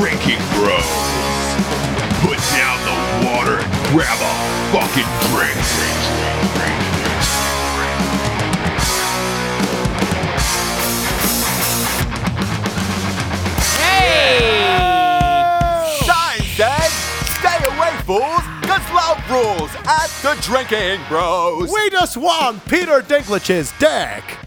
Drinking Bros. Put down the water and grab a fucking drink. Hey! Sign says, stay away, fools, cause love rules at the Drinking Bros. We just won Peter Dinklage's dick.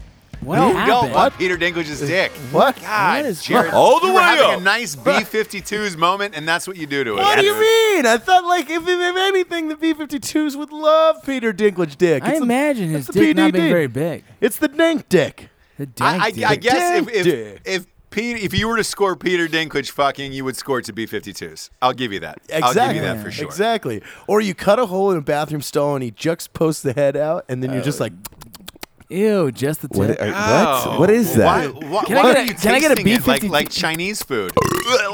What no, happened? don't want Peter Dinklage's dick. What? God, What is- Jarred, All the you were way having up. a nice B-52s moment, and that's what you do to it. What do you mean? I thought like if, if anything, the B-52s would love Peter Dinklage dick. I It's the- imagine his it's the dick not being PDD. very big. It's the dink dick. The I, I, dank I dick. guess if Dank if, dick. if Pete, if you were to score Peter Dinklage fucking, you would score to B-52s. I'll give you that. Exactly. I'll give you that for sure. Exactly. Or you cut a hole in a bathroom stall and he juxtaposts the head out, and then you're just uh, like, Ew, just the What, tip. are- Oh. what? What is that? why, Can I why get are a- you can I get a tasting it like, like Chinese food?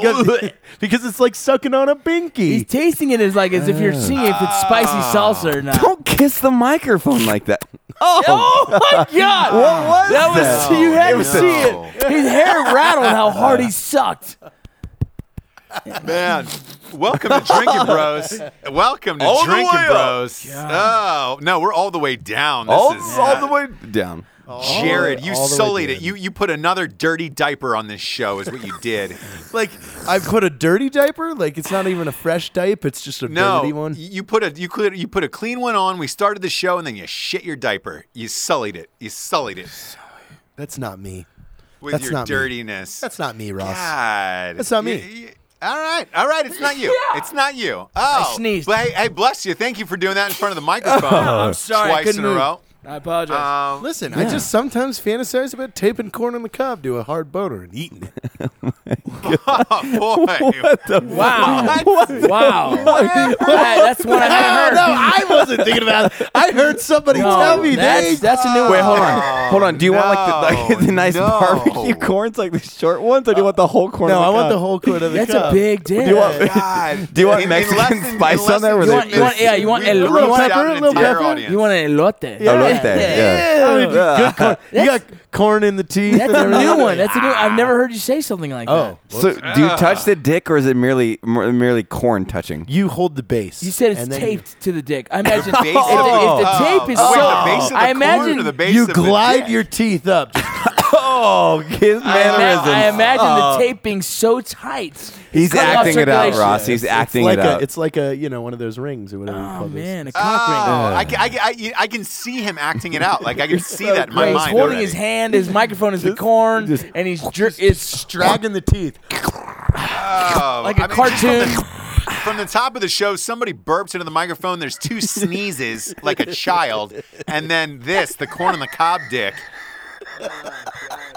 because it's like sucking on a binky. He's tasting it as like as if you're ah. seeing if it's spicy ah. salsa or not. Don't kiss the microphone like that. Oh, oh my god! What was that was that? you had It to was see it. His hair rattled how hard he sucked. Man, welcome to Drinking Bros. Welcome to All the Drinking way up. Bros. Oh no, we're all the way down. This all, is all uh, the way down. Jarred, you all the way sullied it. You you put another dirty diaper on this show, is what you did. like I put a dirty diaper. Like it's not even a fresh diaper. It's just a No, dirty one. you put a you could you put a clean one on. We started the show, and then you shit your diaper. You sullied it. You sullied it That's not me. with That's your not me. dirtiness. That's not me, Ross. God, That's not me. You- you- all right, all right. It's not you. It's not you. Oh, I sneezed. But hey, hey, bless you. Thank you for doing that in front of the microphone. I'm sorry, I twice couldn't in a move. row. I apologize. Um, Listen, I just sometimes fantasize about taping corn on the cob to a hard boner and eating it. oh boy. wow! Wow! That- that's what I haven't heard. no, I wasn't thinking about it. I heard somebody No, tell me that's, they. that's a new Wait, one. hold on. Hold on. Do you want like the, like, the nice no. barbecue corns, like the short ones, or do you want the whole corn? no, on I want the whole corn of the That's cob. a big dick. Do you want? God. Do you want In- in Mexican less than- in spice less on there? than Where You want- you want- yeah, you want we- a we little roast pepper, an a little entire pepper? audience. You want an elote? Yeah. Elote, yeah. Oh, good corn. You got corn in the teeth. That's and a everything. new one. That's a new. I've never heard you say something like Oh, that. So, do you touch the dick, or is it merely mer- merely corn touching? you hold the base. You said it's and then taped to the dick. I imagine base if, of the- if the oh, tape is oh, wait, so. the base of the I corn imagine or the base You of the glide dick? your teeth up. Just- Oh, his I, ima- mannerisms. I imagine Oh. the tape being so tight. He's cut acting it out, circulation. Ross. He's acting it's like it a, out. It's like a you know one of those rings or whatever. you Oh call those. man, a Oh, cock ring. I, can, I, can, I, I can see him acting it out. Like I can see that in my He's mind. holding already. his hand. His microphone is the corn, just- and he's jer- it's Dragging the teeth. Oh, like a I mean, just cartoon. From the, from the top of the show, somebody burps into the microphone. There's two sneezes like a child, and then this, the corn on the cob dick.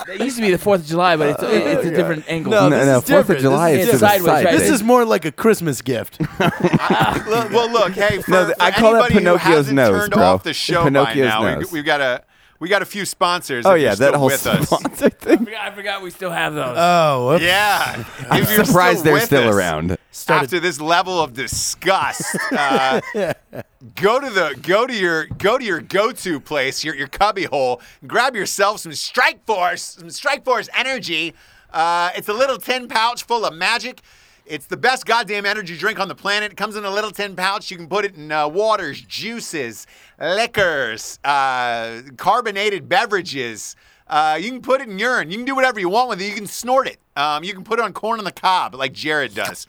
It used to be the Fourth of July, but it's, uh, it's a different angle. No, no, this no, is Fourth of different. July This is is to the sideways, side. right? This is more like a Christmas gift. Look, well, look, hey, for, No, th- I for call that anybody who Pinocchio's hasn't nose, turned bro. off the show Pinocchio's by now, nose. We, have got a we got a few sponsors. Oh if yeah, you're that still whole with us. sponsor I thing. forgot, I forgot we still have those. Oh, whoops. Yeah, I'm If you're surprised still they're with still us around. After this level of disgust, uh, go to the go to your go to your go-to place, your your cubby hole, and grab yourself some Strike Force, some Strike Force energy. Uh, it's a little tin pouch full of magic. It's the best goddamn energy drink on the planet. It comes in a little tin pouch. You can put it in uh, waters, juices, liquors, uh, carbonated beverages. Uh, you can put it in urine. You can do whatever you want with it. You can snort it. Um, you can put it on corn on the cob like Jarred does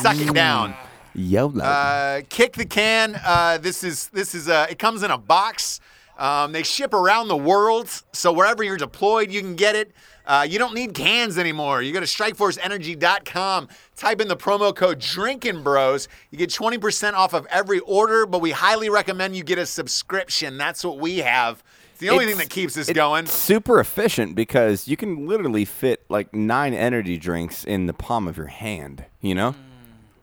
suck it down. YOLO. Uh, kick the can. Uh, this is this is uh, it comes in a box. Um, they ship around the world, so wherever you're deployed, you can get it. Uh, you don't need cans anymore. You go to StrikeForceEnergy.com, type in the promo code Drinking Bros. You get 20% off of every order, but we highly recommend you get a subscription. That's what we have. It's the only thing that keeps us it's going. Super efficient because you can literally fit like nine energy drinks in the palm of your hand. You know,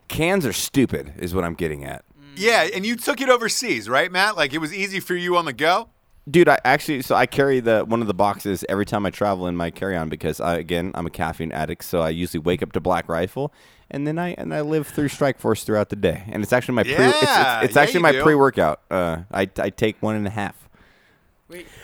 cans are stupid, is what I'm getting at. Yeah, and you took it overseas, right, Mat? Like it was easy for you on the go. Dude, I actually so I carry the one of the boxes every time I travel in my carry-on because I, again I'm a caffeine addict, so I usually wake up to Black Rifle, and then I and I live through Strike Force throughout the day, and it's actually my pre it's, Yeah, it's, it's yeah, actually you my do. pre-workout. Uh, I I take one and a half.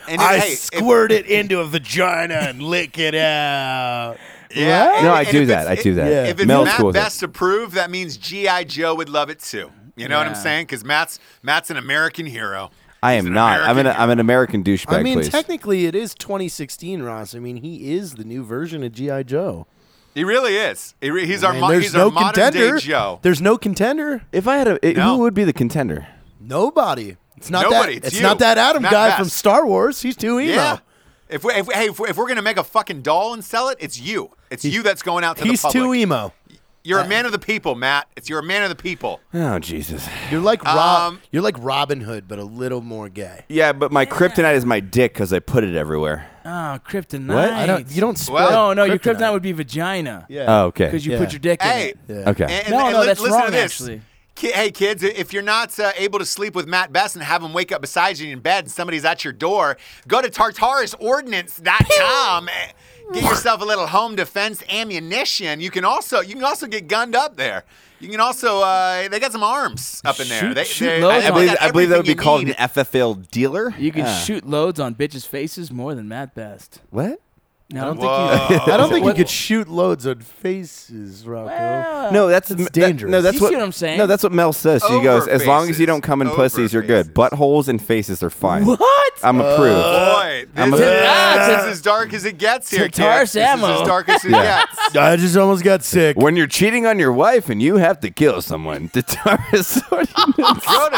And I hey, if- squirt it into a vagina and lick it out. Yeah, and- No, I do that. I do that. Yeah. If it's Mel's Mat cool with it. Best approved, that means GI Joe would love it too. You know what I'm saying? Because Mat's Mat's an American hero. I am an not. I'm an American I'm an American douchebag. I mean, please. technically, it is 2016, Ross. I mean, he is the new version of GI Joe. He really is. He re- he's our And mo- there's he's no our modern contender. day Joe. There's no contender. if I had a, it- No. who would be the contender? Nobody. It's not Nobody, that. it's It's, you. not that Adam Mat guy Best. from Star Wars. He's too emo. Yeah. If we, if, we, hey, if, we, if we're gonna make a fucking doll and sell it, it's you. It's you that's going out to He's the public. He's too emo. You're a man of the people, Mat. It's you're a man of the people. Oh Jesus. You're like Rob. Um, you're like Robin Hood, but a little more gay. Yeah, but my kryptonite is my dick because I put it everywhere. Oh, kryptonite. What? I don't. You don't. Spread Well- No, no, your kryptonite. kryptonite would be vagina. Yeah. Oh, okay. Because you Yeah. put your dick Hey, in it. Yeah. Okay. And, No, and no, li- that's listen wrong, to this. actually. Ki- Hey kids, if you're not uh, able to sleep with Mat Best and have him wake up beside you in bed and somebody's at your door, go to tartarusordnance.com. and Get yourself a little home defense ammunition. You can also you can also get gunned up there. You can also uh, they got some arms up in there. Shoot- they, shoot they- loads they I on- believe I believe that would be everything you called need. an FFL dealer. You can Ah. shoot loads on bitches' faces more than Mat Best. what? No, I don't Whoa. think you. I don't think you could shoot loads on faces, Rocco. Well, No, that's That's that- dangerous. no, that's You what, see what I'm saying? No, that's what Mel says. She Over goes, as long as you don't come in Over pussies, you're good. faces. Buttholes and faces are fine. What? I'm approved. Boy, this, I'm a- is, Ah, this is as dark as it gets here, Tartar kids. This is ammo. as dark as it Yeah. gets. I just almost got sick. when you're cheating on your wife and you have to kill someone, the Taurus ordinance. Go to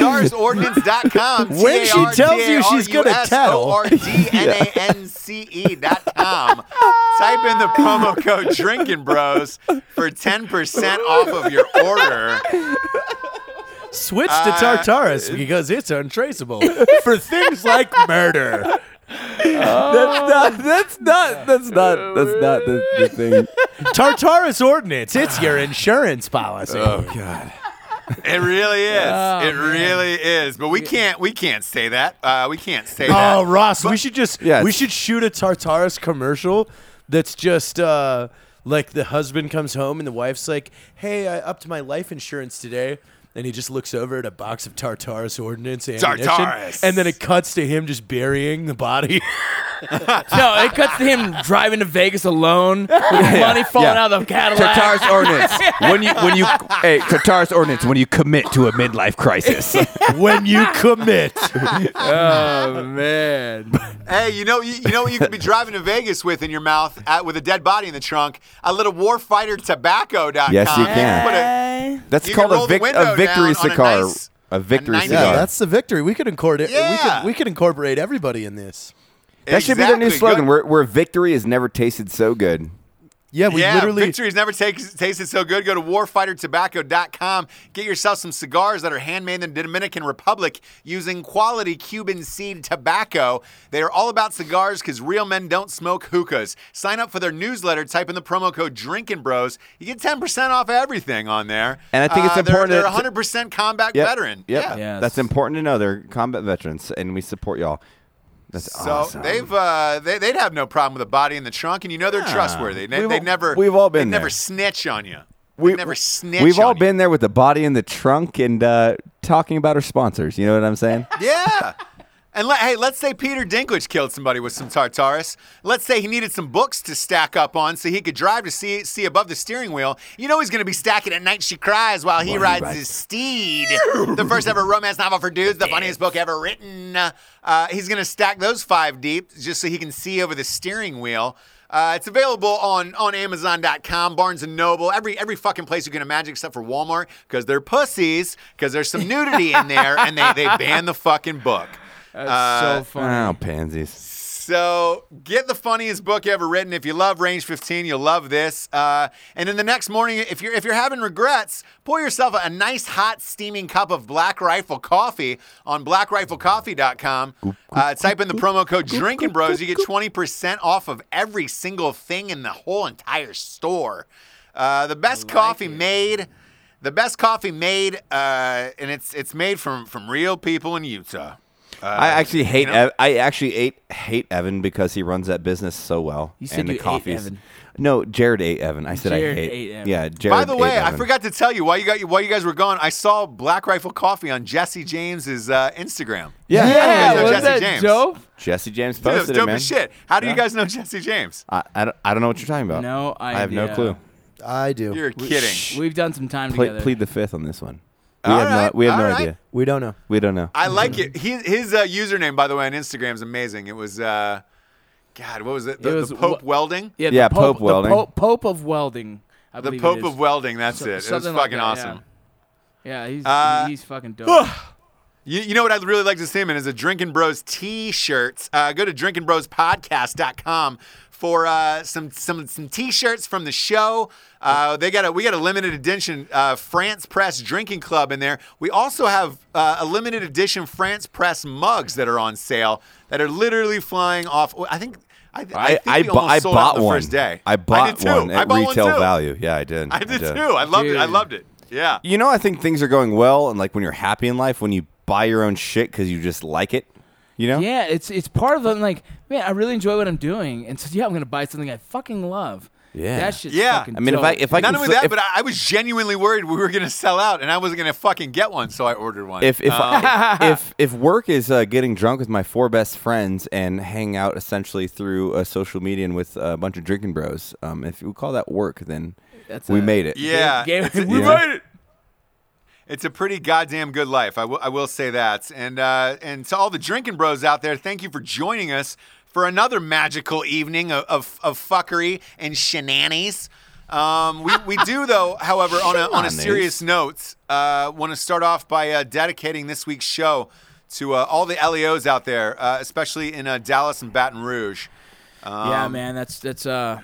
tartarusordnance.com. When she tells you she's gonna tattle. T-A-R-T-A-R-D-N-A-N-C-E dot com. Type in the promo code Drinking Bros for 10% off of your order. Switch Uh, to Tartarus because it's untraceable for things like murder. that's not. That's not. That's not. That's not the, the thing. Tartarus Ordinance. It's your insurance policy. Oh God. It really is. Oh, it man. really is. But we can't we can't say that. Uh, we can't say that. Oh, Ross, we should just Yes. we should shoot a Tartarus commercial that's just uh like the husband comes home and the wife's like, "Hey, I upped my life insurance today." And he just looks over at a box of Tartarus ordnance ammunition, Tartarus. and then it cuts to him just burying the body. No, it cuts to him driving to Vegas alone with money falling Yeah. out of the Cadillac. Tartarus ordinance. When you when you hey Tartarus ordinance when you commit to a midlife crisis. when you commit, Oh man. Hey, you know, you, you know what you could be driving to Vegas with in your mouth at, with a dead body in the trunk? A little warfightertobacco.com. Yes, you can. Put That's You can called roll a, the vic- window a victory down on a cigar. nice- a victory nice- cigar. yeah, that's the victory. We could incorporate. We Yeah. could we could incorporate everybody in this. that should be their new Exactly. slogan. Go- Where, where victory has never tasted so good. Yeah, we yeah, literally. victory's never takes, tasted so good. Go to warfightertobacco.com. Get yourself some cigars that are handmade in the Dominican Republic using quality Cuban seed tobacco. They are all about cigars because real men don't smoke hookahs. Sign up for their newsletter. Type in the promo code Drinking Bros. You get 10% off everything on there. And I think it's Uh, they're- important They're, 100% combat Yep. veteran. Yep. Yeah. Yes. That's important to know. They're combat veterans, and we support y'all. That's So awesome. they've uh, they, they'd have no problem with a body in the trunk, and you know they're trustworthy. They, We've they all- never we've all been they never snitch on you. We- never snitch. We've all you. been there with the body in the trunk and uh, talking about our sponsors. You know what I'm saying? Yeah. And let, hey, let's say Peter Dinklage killed somebody with some Tartarus. Let's say he needed some books to stack up on so he could drive to see see above the steering wheel. You know he's going to be stacking at night she cries while he rides his steed. the first ever romance novel for dudes, the funniest book ever written. Uh, he's going to stack those five deep just so he can see over the steering wheel. Uh, it's available on, on Amazon.com, Barnes and Noble, every every fucking place you can imagine except for Walmart because they're pussies because there's some nudity in there and they they ban the fucking book. That's Uh, so funny. Oh, pansies. So get the funniest book ever written. If you love Range 15, you'll love this. Uh, and then the next morning, if you're if you're having regrets, pour yourself a, a nice hot steaming cup of Black Rifle coffee on BlackRifleCoffee.com. Uh, type in the promo code Drinking Bros. You get 20% off of every single thing in the whole entire store. Uh, the best coffee made. The best coffee made, uh, and it's it's made from from real people in Utah. I actually hate. you know- Ev- I actually ate, hate Evan because he runs that business so well. You said and the you ate coffees. Evan. No, Jarred ate Evan. I said Jarred I hate. ate Evan. Yeah, Jarred. By the ate way, I forgot to tell you while you got while you guys were gone, I saw Black Rifle Coffee on Jesse James's uh, Instagram. Yeah. You guys know was Jesse that James. Joe? Jesse James Dude, that posted dope it, man. as shit. How do you guys know Jesse James? I, I, don't, I don't know what you're talking about. No I have no clue. I do. You're kidding. We've done some time Ple- together. plead the fifth on this one. We All have right, no, we have no right. idea. we don't know. We don't know. I like it. He, his uh, username, by the way, on Instagram is amazing. It was, uh, God, what was it? The, It was the Pope wh- Welding? yeah, the Yeah, Pope, Pope Welding. The Pope, Pope of Welding. I The believe it Pope is. of Welding. That's So- it. It was something like fucking that, awesome. Yeah, he's Uh, he's fucking dope. You, you know what I'd really like to see him in is a Drinking Bros t-shirts. Uh, go to drinkingbrospodcast.com for uh, some some some t-shirts from the show. Uh, they got a we got a limited edition uh, French Press Drinking Club in there. We also have uh, a limited edition French Press mugs that are on sale that are literally flying off. I think I, I, I, think I, we bu- I sold out bought the one. first day. I bought did one at bought retail too. value. Yeah, I did. I did too. I loved it. I loved it. Yeah. You know, I think things are going well, and like when you're happy in life, when you buy your own shit because you just like it. You know? Yeah, it's it's part of the like, man, I really enjoy what I'm doing, and so yeah, I'm gonna buy something I fucking love. Yeah. that shit's Yeah. fucking I mean, if. I if I Not can only fl- that, if, but I, I was genuinely worried we were going to sell out, and I wasn't going to fucking get one, so I ordered one. if if, Um, I, if if work is uh, getting drunk with my four best friends and hang out essentially through uh, social media and with a bunch of drinking bros, um, if we call that work, then That's we a- made it. yeah, Game- we made it. It's a pretty goddamn good life. I will say that. And uh, and to all the drinking bros out there, thank you for joining us for another magical evening of of, of fuckery and shenanigans. Um, we, we do though, however, on a on a serious note, uh, want to start off by uh, dedicating this week's show to uh, all the LEOs out there, uh, especially in uh, Dallas and Baton Rouge. yeah, Um, man, that's that's uh,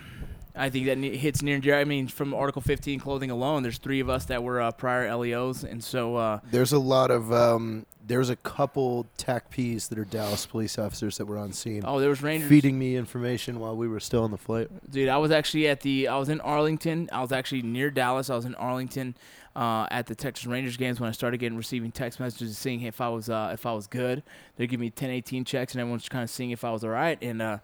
I think that hits near and dear. I mean, from Article 15 clothing alone, there's three of us that were uh, prior LEOs, and so uh, There's a lot of um, there's a couple TAC Ps that are Dallas police officers that were on scene, oh, there was Rangers. feeding me information while we were still on the flight. Dude, I was actually at the. I was in Arlington. I was actually near Dallas. I was in Arlington uh, at the Texas Rangers games when I started getting receiving text messages seeing if I was uh, if I was good. They give me 10, 18 checks, and everyone's kind of seeing if I was all right. And uh,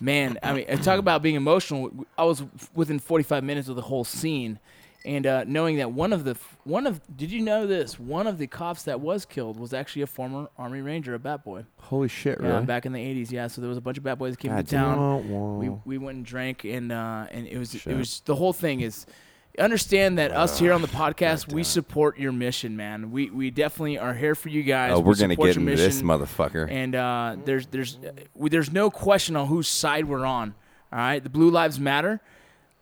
man, I mean, talk about being emotional. I was within forty five minutes of the whole scene. And uh, knowing that one of the one of did you know this one of the cops that was killed was actually a former Army Ranger, a Bat Boy. Holy shit, Yeah, really? back in the '80s. Yeah, so there was a bunch of Bat Boys that came God to town we we went and drank and uh and it was Shit. it was the whole thing is understand that us here on the podcast we support your mission man we we definitely are here for you guys Oh, We we're gonna get your into this motherfucker. and uh there's there's uh, we, there's no question on whose side we're on all right the blue lives matter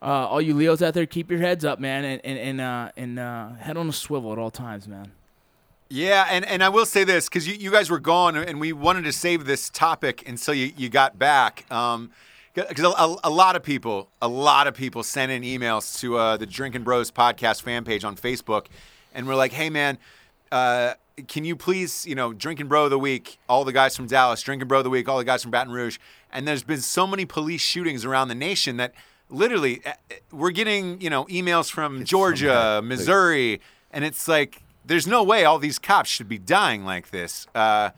uh, all you Leos out there, keep your heads up, man, and and and, uh, and uh, head on a swivel at all times, man. Yeah, and, and I will say this because you, you guys were gone and we wanted to save this topic until you, you got back. Um, because a, a, a lot of people, a lot of people sent in emails to uh, the Drinking Bros podcast fan page on Facebook, and we're like, "Hey, man, uh, can you please, you know, Drinking Bro of the week, all the guys from Dallas, Drinking Bro of the week, all the guys from Baton Rouge." And there's been so many police shootings around the nation that literally uh, we're getting, you know, emails from Georgia, Missouri, and it's like there's no way all these cops should be dying like this. Uh,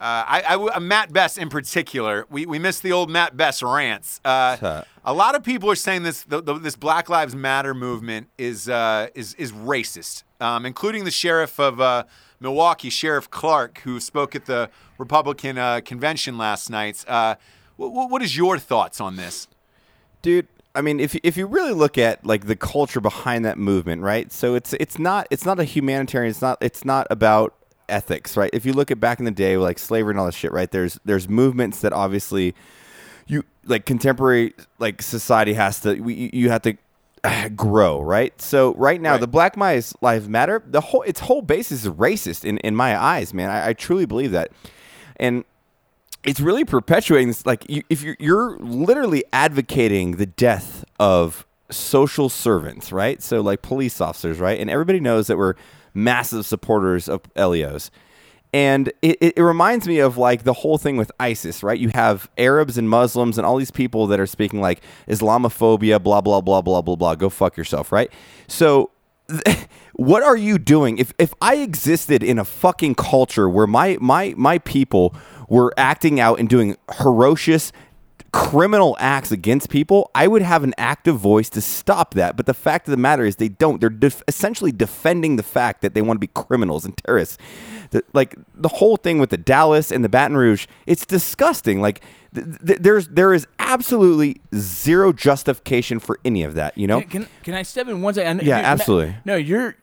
uh, I, I w- uh, Mat Best in particular, we, we missed the old Mat Best rants. Uh, a lot of people are saying this the, the, this Black Lives Matter movement is uh, is is racist, um, including the sheriff of uh, Milwaukee, Sheriff Clarke, who spoke at the Republican uh, convention last night. Uh, what, what is your thoughts on this? dude i mean if, if you really look at like the culture behind that movement right so it's it's not it's not a humanitarian it's not it's not about ethics right? If you look at back in the day like slavery and all this shit right? There's there's movements that obviously you like contemporary like society has to we, you have to uh, grow right? So right now Right. the black lives lives matter. The whole its whole basis is racist in, in my eyes man. I, I truly believe that. And it's really perpetuating this like you, if you're, you're literally advocating the death of social servants right? So like police officers right? And everybody knows that we're massive supporters of Elios. and it, it, reminds me of like the whole thing with isis right? You have arabs and muslims and all these people that are speaking like islamophobia blah blah blah blah blah blah. Go fuck yourself right? So what are you doing? If if i existed in a fucking culture where my my my people were acting out and doing ferocious criminal acts against people, I would have an active voice to stop that. But the fact of the matter is, they don't. They're def- essentially defending the fact that they want to be criminals and terrorists. The, like the whole thing with the Dallas and the Baton Rouge, it's disgusting. Like th- th- there's there is absolutely zero justification for any of that. You know? Can, can, can I step in one second? I Yeah, absolutely. No, you're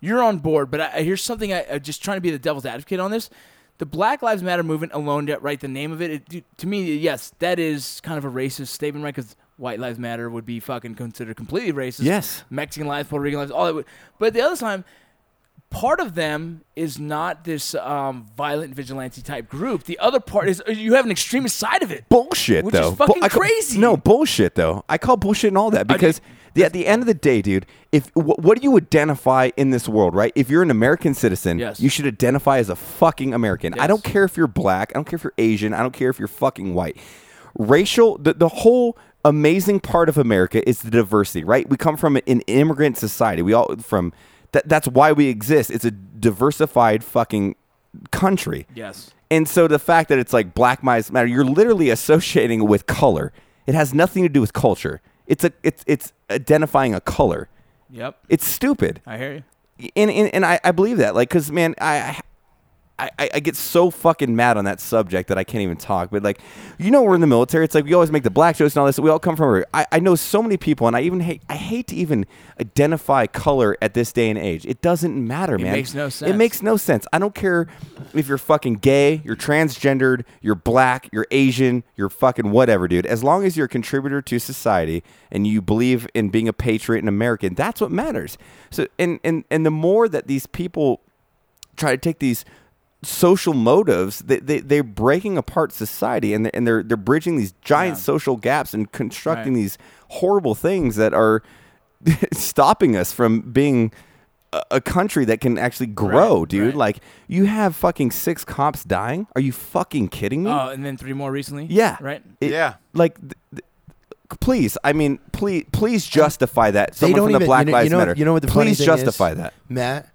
you're on board, but I, here's something. I, I just trying to be the devil's advocate on this. The Black Lives Matter movement alone, right, the name of it, it to me, yes, that is kind of a racist statement, right? Because White Lives Matter would be fucking considered completely racist. Yes. Mexican lives, Puerto Rican lives, all that. Would, but at the other time, part of them is not this um, violent vigilante type group. The other part is uh, you have an extremist side of it. bullshit Which is though. fucking I call- crazy. No bullshit though. I call bullshit and all that because the, at the end of the day, dude, if wh- what do you identify in this world, right? If you're an American citizen, Yes. you should identify as a fucking American. I don't care if you're black. I don't care if you're Asian. I don't care if you're fucking white. Racial, the, the whole amazing part of America is the diversity, right? We come from an immigrant society. We all from that. That's why we exist. It's a diversified fucking country. Yes. And so the fact that it's like Black Lives Matter, you're literally associating with color. It has nothing to do with culture. It's a it's it's identifying a color. Yep. It's stupid. I hear you. And and, and I, I believe that. Like, cause man, I, I I get so fucking mad on that subject that I can't even talk. But like, you know, we're in the military. It's like we always make the black jokes and all this. We all come from. I, I know so many people, and I even hate. I hate to even identify color at this day and age. It doesn't matter, man. It makes no sense. It makes no sense. I don't care if you're fucking gay, you're transgendered, you're black, you're Asian, you're fucking whatever, dude. As long as you're a contributor to society and you believe in being a patriot and American, that's what matters. So and and and the more that these people try to take these social motives they, they, they're breaking apart society and they're, and they're, they're bridging these giant Yeah. social gaps and constructing Right. these horrible things that are stopping us from being a, a country that can actually grow Right, dude right. like you have fucking six cops dying are you fucking kidding me Oh, and then three more recently. yeah Right. It- Yeah. like th- th- please i mean please please justify that They someone don't from the even. black you know, lives you know, matter You know what the funny please thing justify is, that Mat.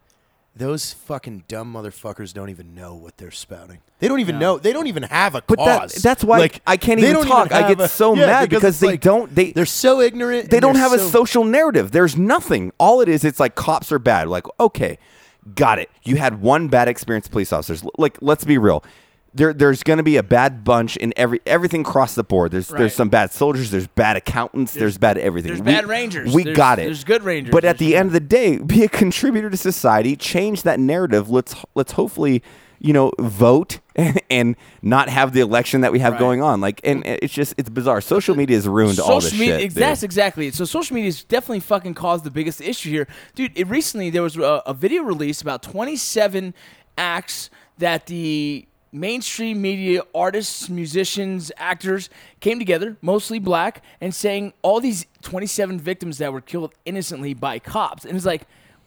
Those fucking dumb motherfuckers don't even know what they're spouting. They don't even know. They don't even have a But that- cause. that's why like, I can't even talk. I have get a- so yeah, mad because it's they like, don't- they- they're so ignorant. They don't have a social narrative. There's nothing. All it is, it's like cops are bad. Like, okay, got it. You had one bad experience police officers. Like, let's be real. There, there's going to be a bad bunch in every everything across the board. There's Right. there's some bad soldiers. There's bad accountants. There's, bad everything. there's We- bad rangers, We there's- got it. there's good rangers, But at there's- the end of the day, be a contributor to society. Change that narrative. Let's let's hopefully you know vote and not have the election that we have Right. going on. Like, and it's just it's bizarre. Social media has ruined all this media, shit. dude. That's exactly it. So social media has definitely fucking caused the biggest issue here, dude. It recently there was a, a video released about 27 acts that the mainstream media artists, musicians, actors came together, mostly black, and saying all these 27 victims that were killed innocently by cops. And it's like,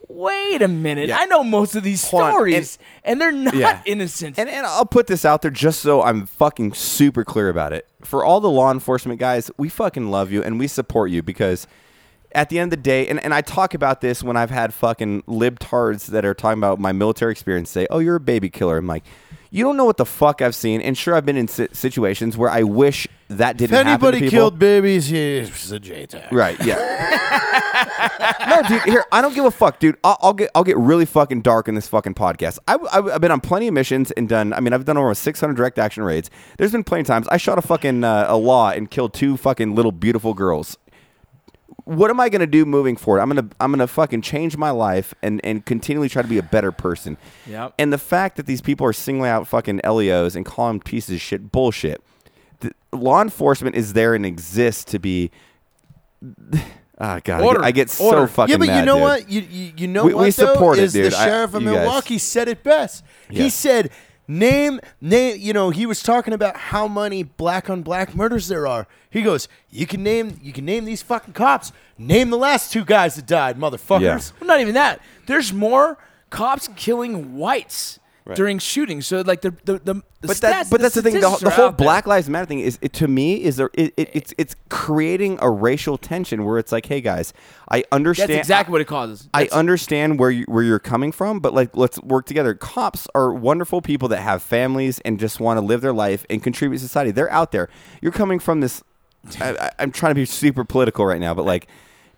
wait a minute, Yeah. I know most of these Hold on, and- stories, and, they're not Yeah. innocent. And, and I'll put this out there just so I'm fucking super clear about it. For all the law enforcement guys, we fucking love you and we support you because at the end of the day, and, and I talk about this when I've had fucking libtards that are talking about my military experience say, oh, you're a baby killer. I'm like, you don't know what the fuck I've seen. And sure, I've been in si- situations where I wish that didn't If happen. to anybody people. killed babies, he's a JTAC. Right. Yeah. no, dude. Here, I don't give a fuck, dude. I'll, I'll get I'll get really fucking dark in this fucking podcast. I, I, have been on plenty of missions and done. I mean, I've done over 600 direct action raids. There's been plenty of times I shot a fucking uh, a law and killed two fucking little beautiful girls. What am I gonna do moving forward? I'm gonna I'm gonna fucking change my life and and continually try to be a better person. Yep. And the fact that these people are singling out fucking LEOs and calling them pieces of shit bullshit. The, law enforcement is there and exists to be Ah, God, I get- Order. I get so Order. fucking Yeah, but mad, you know dude. what? You you, you know We- what we though, support it, is dude. the I- sheriff of you guys- Milwaukee said it best. He said, "Name name." You know, he was talking about how many black on black murders there are. He goes, "You can name you can name these fucking cops. Name the last two guys that died, motherfuckers." Well, not even that. There's more cops killing whites during shootings. So like the the the, But that, stats- but that's the thing. The, the whole. Black Lives Matter thing is, it, to me, is there, it, it, it's it's creating a racial tension where it's like, hey guys, I understand. That's exactly what it causes. I understand where you, where you're coming from, but like let's work together. Cops are wonderful people that have families and just want to live their life and contribute to society. They're out there. You're coming from this I, I, I'm trying to be super political right now, but like,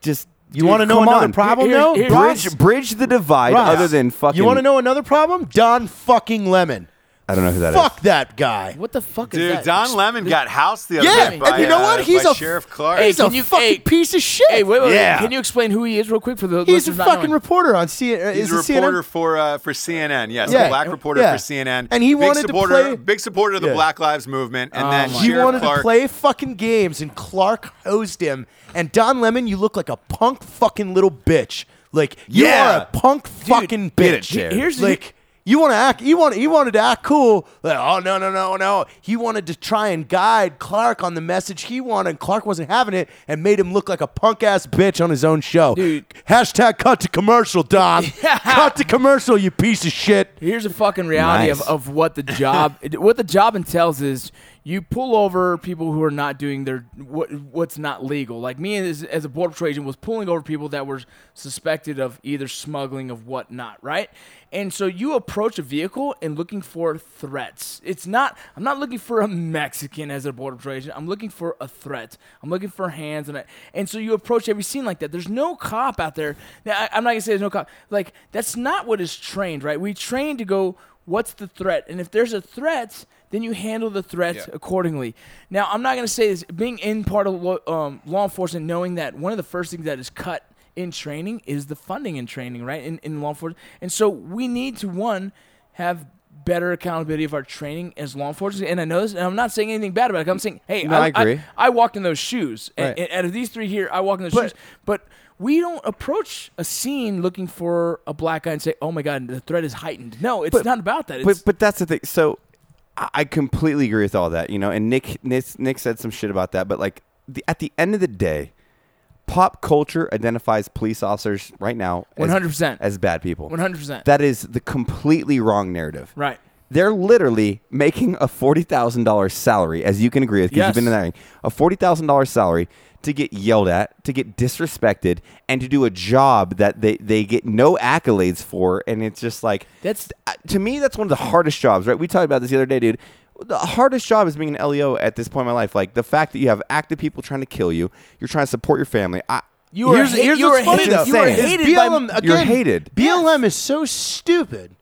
just You want to know another on. problem, Here's- though? here's- Ross? Bridge bridge the divide, Ross, other than fucking. You want to know another problem? Don fucking Lemon. I don't know who that is. Fuck that guy. What the fuck is that? Dude, that? Don Lemon got housed the other Yeah, day by, and you know what? uh, He's by a Sheriff Clarke. Hey, He's a can you- fucking hey, piece of shit. Hey, wait, wait, wait. Yeah. Can you explain who he is real quick for the He's a listeners not fucking knowing? reporter on CNN. He's is a it CNN? reporter for uh, for CNN. Yes, Yeah. a black reporter Yeah. for CNN. And he big wanted to supporter, play- big supporter of the Yeah. Black Lives Movement. And Oh then my He Sheriff wanted Clarke, to play fucking games, and Clarke hosed him. And Don Lemon, you look like a punk fucking little bitch. Like you Yeah. are a punk fucking get it, bitch. Jarred. Here's the- like you want to act. You want. He wanted to act cool. Like, oh no no no no. He wanted to try and guide Clarke on the message he wanted. and Clarke wasn't having it, and made him look like a punk ass bitch on his own show. Dude. Hashtag cut to commercial, Don. cut to commercial, you piece of shit. Here's a fucking reality Nice. of, of what the job what the job entails is you pull over people who are not doing their what what's not legal. Like me as, as a border patrol agent was pulling over people that were suspected of either smuggling of whatnot, right? And so you approach a vehicle and looking for threats. It's not I'm not looking for a Mexican as a border patrol agent. I'm looking for a threat. I'm looking for hands and I, and so you approach every scene like that. There's no cop out there. Now, I, I'm not gonna say there's no cop. Like that's not what is trained, right? We train to go what's the threat and if there's a threat then you handle the threat Yeah. accordingly now i'm not going to say this being in part of law, um, law enforcement knowing that one of the first things that is cut in training is the funding in training right in, in law enforcement and so we need to one have better accountability of our training as law enforcement and i know this and i'm not saying anything bad about it i'm saying hey No, I agree. I, walked in those shoes and, Right. and out of these three here i walk in those But- shoes but we don't approach a scene looking for a black guy and say, "Oh my God, the threat is heightened." No, it's But- not about that. It's, But but that's the thing. So I completely agree with all that. You know, and Nick Nick, Nick said some shit about that. But like the, at the end of the day, pop culture identifies police officers right now as- 100%. as bad people. One hundred percent. That is the completely wrong narrative. Right. They're literally making a forty thousand dollars salary, as you can agree with, because Yes. you've been in that ring. A forty thousand dollars salary to get yelled at, to get disrespected, and to do a job that they, they get no accolades for. And it's just like That's uh, to me, that's one of the hardest jobs, right? We talked about this the other day, dude. The hardest job is being an LEO at this point in my life. Like the fact that you have active people trying to kill you, you're trying to support your family. I, you were. here's, hate- here's you what's were funny hated, though. You were Insane. Is hated by. BLM again, You're hated. BLM is so stupid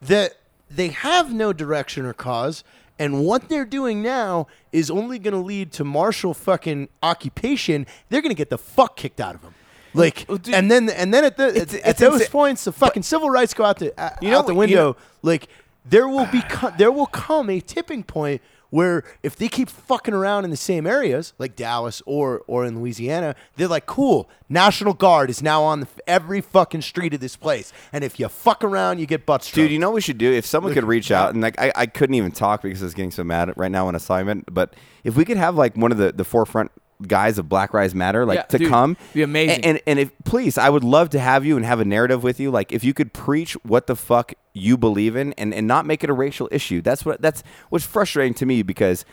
that they have no direction or cause, and what they're doing now is only going to lead to martial fucking occupation. They're going to get the fuck kicked out of them. Like, Well, dude, and then and then at the it's- at, it's those insane. points, the fucking civil rights go out the uh, You know out the what- you window. know- like, there will be co- there will come a tipping point where if they keep fucking around in the same areas, like Dallas or or in Louisiana, they're like, cool. National Guard is now on the, every fucking street of this place, and if you fuck around, you get butt struck. Dude, you know what we should do? If someone could reach out and like I, I couldn't even talk because I was getting so mad right now on assignment, but if we could have like one of the, the forefront guys of Black Lives Matter like Yeah, to dude, come. be amazing. and, and and if please I would love to have you and have a narrative with you. Like if you could preach what the fuck you believe in and, and not make it a racial issue. That's what that's what's frustrating to me because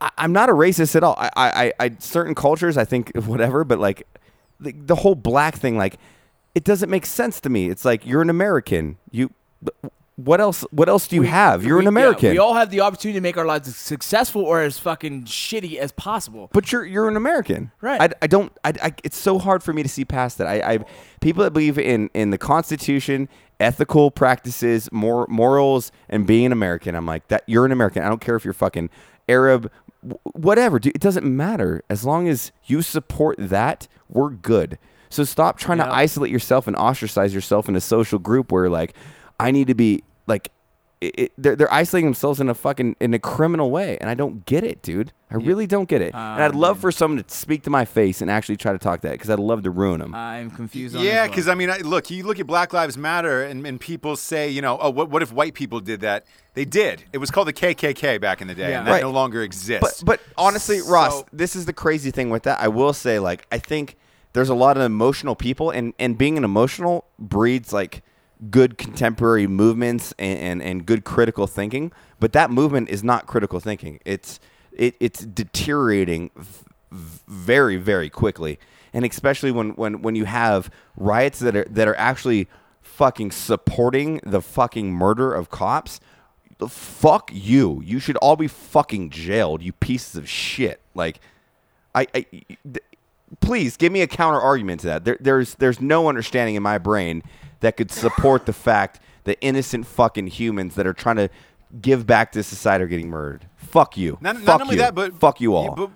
I, I'm not a racist at all. I, I, I, I certain cultures I think whatever but like the, the whole black thing like it doesn't make sense to me. It's like you're an American. You what else what else do you have you're we- an yeah, American we all have the opportunity to make our lives as successful or as fucking shitty as possible. but you're you're an American, Right. I, I don't. I, I, it's so hard for me to see past that. I, I people that believe in in the Constitution, ethical practices, mor- morals, and being an American. I'm like that. You're an American. I don't care if you're fucking Arab, whatever. Dude, it doesn't matter as long as you support that. We're good. So stop trying Yeah. to isolate yourself and ostracize yourself in a social group where like I need to be like it, it, they're, they're isolating themselves in a fucking in a criminal way and i don't get it dude i really don't get it and i'd love um, for someone to speak to my face and actually try to talk that because i'd love to ruin them I'm confused. on Yeah, because one. I mean, I, look, you look at Black Lives Matter, and, and people say, you know, oh, what, what if white people did that? They did. It was called the KKK back in the day, Yeah. and that Right. no longer exists. but but honestly ross this is the crazy thing with that i will say like i think there's a lot of emotional people and and being an emotional breeds like good contemporary movements and, and, and good critical thinking but that movement is not critical thinking. It's it, it's deteriorating very very quickly. And especially when, when, when you have riots that are that are actually fucking supporting the fucking murder of cops fuck you. You should all be fucking jailed you pieces of shit. Like I, I th- please give me a counter argument to that. There, there's there's no understanding in my brain that could support the fact that innocent fucking humans that are trying to give back to society are getting murdered. Fuck you. Not, Fuck not only you. that, but fuck you all. But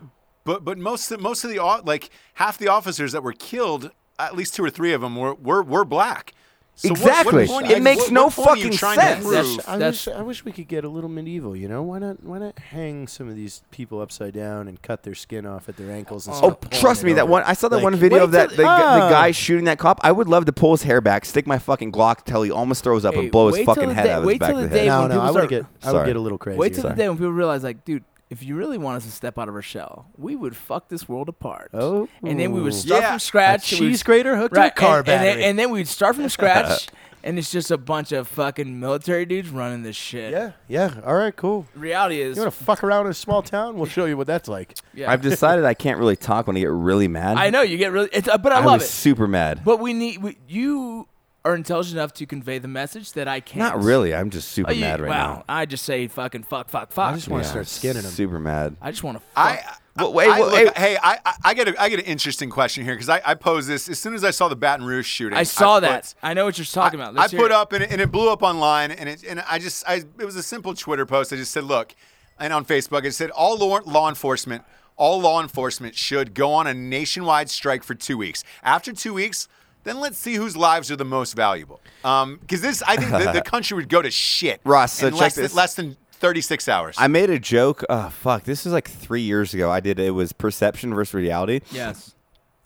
but but most of, most of the like half the officers that were killed, at least two or three of them were were, were black. So what- what Exactly. point It are makes what- no what point are you fucking sense. To That's- I That's- wish I wish we could get a little medieval. You know, why not? Why not hang some of these people upside down and cut their skin off at their ankles and Oh, start trust it me, that over? one. I saw that Like, one video of that till- the, gu- the Ah. guy shooting that cop. I would love to pull his hair back, stick my fucking Glock till he almost throws up, Hey, and blow his fucking head day- out of his wait back till of the the day head. No, when no, people I would start- get. I would get a little crazy. Wait till the day when people realize, like, dude, if you really want us to step out of our shell, we would fuck this world apart. Oh. and then we would start Yeah. from scratch. A and cheese grater hooked to a car and, and then, battery. and then we'd start from scratch, and it's just a bunch of fucking military dudes running this shit. Yeah, yeah. All right, cool. Reality is, You want to fuck around in a small town? We'll show you what that's like. yeah. I've decided I can't really talk when I get really mad. I know you get really, it's, uh, but I, I love was it. super mad. But we need we, you are intelligent enough to convey the message that I can't. Not really. I'm just super Oh, you- mad right wow, now. I just say fucking fuck, fuck, fuck. I just want to Yeah, start skinning them. Super mad. I just want to. I, Fuck. Well, wait, I- well, look, hey- hey, I, I- I get a, I get an interesting question here because I, I posed this as soon as I saw the Baton Rouge shooting. I saw put- that. I know what you're talking about. I Let's hear put it. up and it, and it blew up online, and it and I just I it was a simple Twitter post. I just said, look, and on Facebook, it said all law, law enforcement, all law enforcement should go on a nationwide strike for two weeks. After two weeks. Then let's see whose lives are the most valuable. Because this, I think the, the country would go to shit. Ross, so in check less, than, this. less than 36 hours. I made a joke. Oh fuck! This was like three years ago. I did. It was perception versus reality. Yes.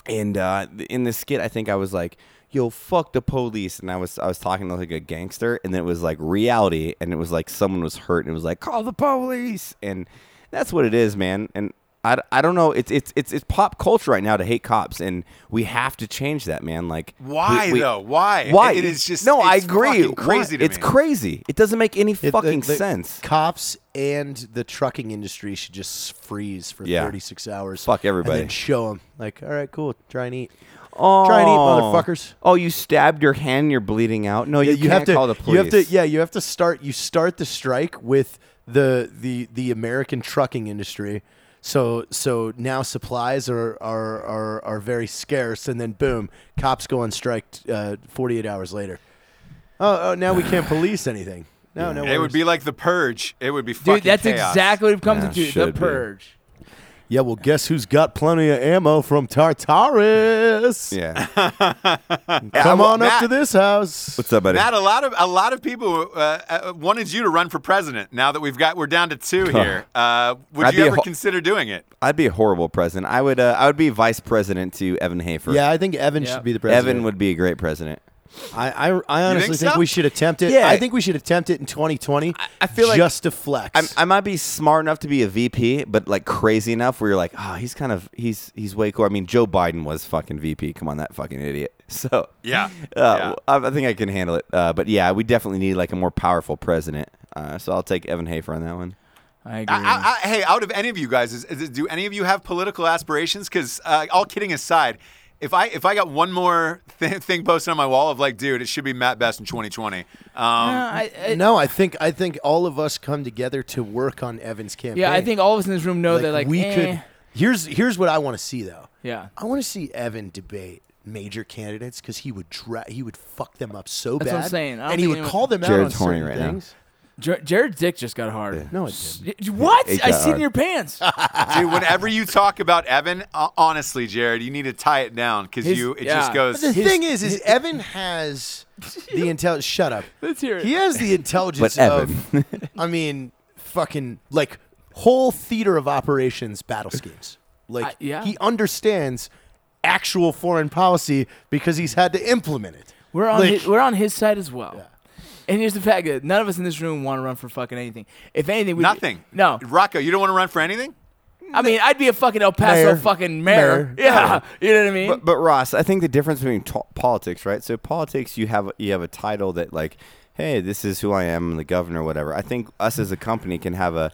And uh, in the skit, I think I was like, "Yo, fuck the police," and I was I was talking like a gangster, and then it was like reality, and it was like someone was hurt, and it was like, "Call the police," and that's what it is, man. And I, I don't know. It's it's it's it's pop culture right now to hate cops, and we have to change that, man. Like Why we- we- though? Why? Why? It is just no. I agree. Crazy to it's me. crazy. It doesn't make any It- fucking the sense. Cops and the trucking industry should just freeze for Yeah. 36 hours. Fuck everybody. And then show them. Like, all right, cool. Try and eat. Oh. Try and eat, oh. motherfuckers. Oh, you stabbed your hand. You're bleeding out. No, you, Yeah, you can't have to. call the police. You have to. Yeah, you have to start. You start the strike with the the the American trucking industry. So so now supplies are are are, are very scarce, and then boom, cops go on strike uh, 48 hours later. Oh, oh, now we can't police anything. No, no. It would be like the purge. It would be fucking Dude, that's chaos. exactly what it comes Yeah, into. The purge. be. Purge. Yeah, well, guess who's got plenty of ammo from Tartarus? Yeah. Come well, on up to this house. What's up, buddy? Mat, a lot of a lot of people uh, uh, wanted you to run for president. Now that we've got we're down to two here, uh, would I'd you ever ho- consider doing it? I'd be a horrible president. I would. Uh, I would be vice president to Evan Hafer. Yeah, I think Evan Yeah. should be the president. Evan would be a great president. I, I, I honestly think think, so? we should attempt it. Yeah. I think we should attempt it in 2020. I feel like- just to flex. I'm, I might be smart enough to be a VP, but like crazy enough where you're like, oh, he's kind of he's he's way cool. I mean, Joe Biden was fucking VP. Come on, that fucking idiot. So Yeah. uh, I, I think I can handle it. Uh, but yeah, we definitely need like a more powerful president. Uh, so I'll take Evan Hafer on that one. I agree. I, I, I, hey, out of any of you guys, is, is, do any of you have political aspirations? Because uh, all kidding aside, if I if I got one more th- thing posted on my wall of like, dude, it should be Mat Best in 2020. Um, I, I, no, I think I think all of us come together to work on Evan's campaign. yeah, I think all of us in this room know like, that like we eh, could. Here's here's what I want to see though. Yeah. I want to see Evan debate major candidates because he would dra- he would fuck them up so That's bad. what I'm saying. I don't and he would call them out Jarred's on horny certain right now. Things. Jarred's dick just got hard. No, it didn't. What? It I see it in your pants. dude, whenever you talk about Evan, uh, honestly, Jarred, you need to tie it down because His- you it yeah. just goes. The thing is, is Evan has the intelligence. Shut up. Let's hear it. He has the intelligence But of, I mean, fucking like whole theater of operations battle schemes. Like I- yeah. he understands actual foreign policy because he's had to implement it. We're on Like- his, we're on his side as well. And here's the fact that none of us in this room want to run for fucking anything. If anything, we Nothing. No, Rocco, you don't want to run for anything? I mean I'd be a fucking El Paso Mayor. fucking mayor. Mayor. Yeah, you know what I mean. But, but Ross, I think the difference between to- politics, right? So politics, you have you have a title that like, hey, this is who I am, I'm the governor, whatever. I think us as a company can have a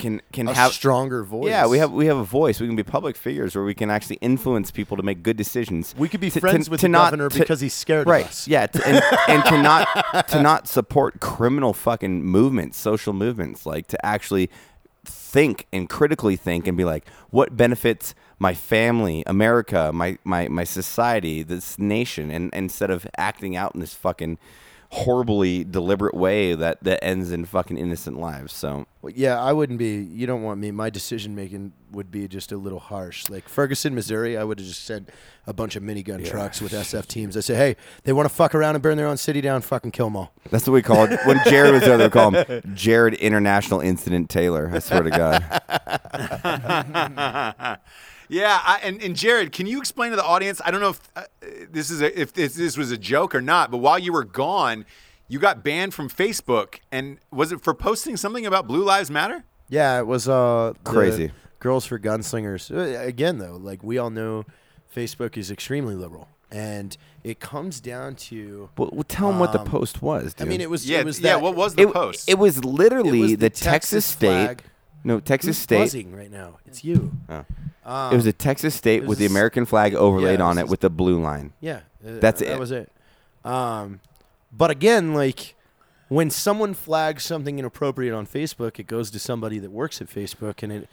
can can A have stronger voice. Yeah, we have we have a voice. We can be public figures where we can actually influence people to make good decisions. We could be To- friends to- with to the not- governor because he's scared right. of us. Yeah, to, and, and to not to not support criminal fucking movements, social movements, like to actually think and critically think and be like, what benefits my family, America, my my my society, this nation, and instead of acting out in this fucking horribly deliberate way that that ends in fucking innocent lives. So Well, yeah, I wouldn't be. You don't want me. My decision making would be just a little harsh. Like Ferguson, Missouri, I would have just sent a bunch of minigun trucks with SF teams. I say, hey, they want to fuck around and burn their own city down. Fucking kill them all. that's what we called when Jarred was there. They call him Jarred International Incident Taylor. I swear to God. Yeah, I, and, and Jarred, can you explain to the audience? I don't know if uh, this is a, if this, this was a joke or not, but while you were gone, you got banned from Facebook, and was it for posting something about Blue Lives Matter? Yeah, it was uh Crazy. Girls for Gunslingers. Uh, Again, though, like we all know, Facebook is extremely liberal, and it comes down to. Well, well, tell him what the Um, post was. Dude. I mean, it was. Yeah, it was yeah. that- What was the it, post? it was literally It was the, the Texas, Texas state. Flag. No, Texas Who's state. buzzing right now? It's you. Oh. Um, it was a Texas state with the a s- American flag overlaid yeah, it on it a s- with the blue line. Yeah, uh, That's That it. was it. Um, but again, like when someone flags something inappropriate on Facebook, it goes to somebody that works at Facebook, and it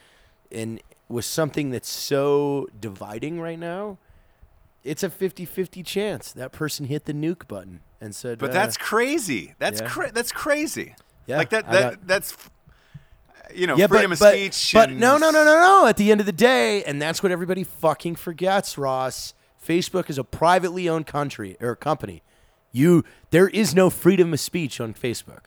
and with something that's so dividing right now, it's a 50-50 chance that person hit the nuke button and said, but uh, that's crazy. That's yeah. cra- that's crazy. Yeah, like that. I that got- that's you know yeah, freedom but, of but, speech. But and- no, no, no, no, no. At the end of the day, and that's what everybody fucking forgets, Ross. Facebook is a privately owned country or company. You, there is no freedom of speech on Facebook.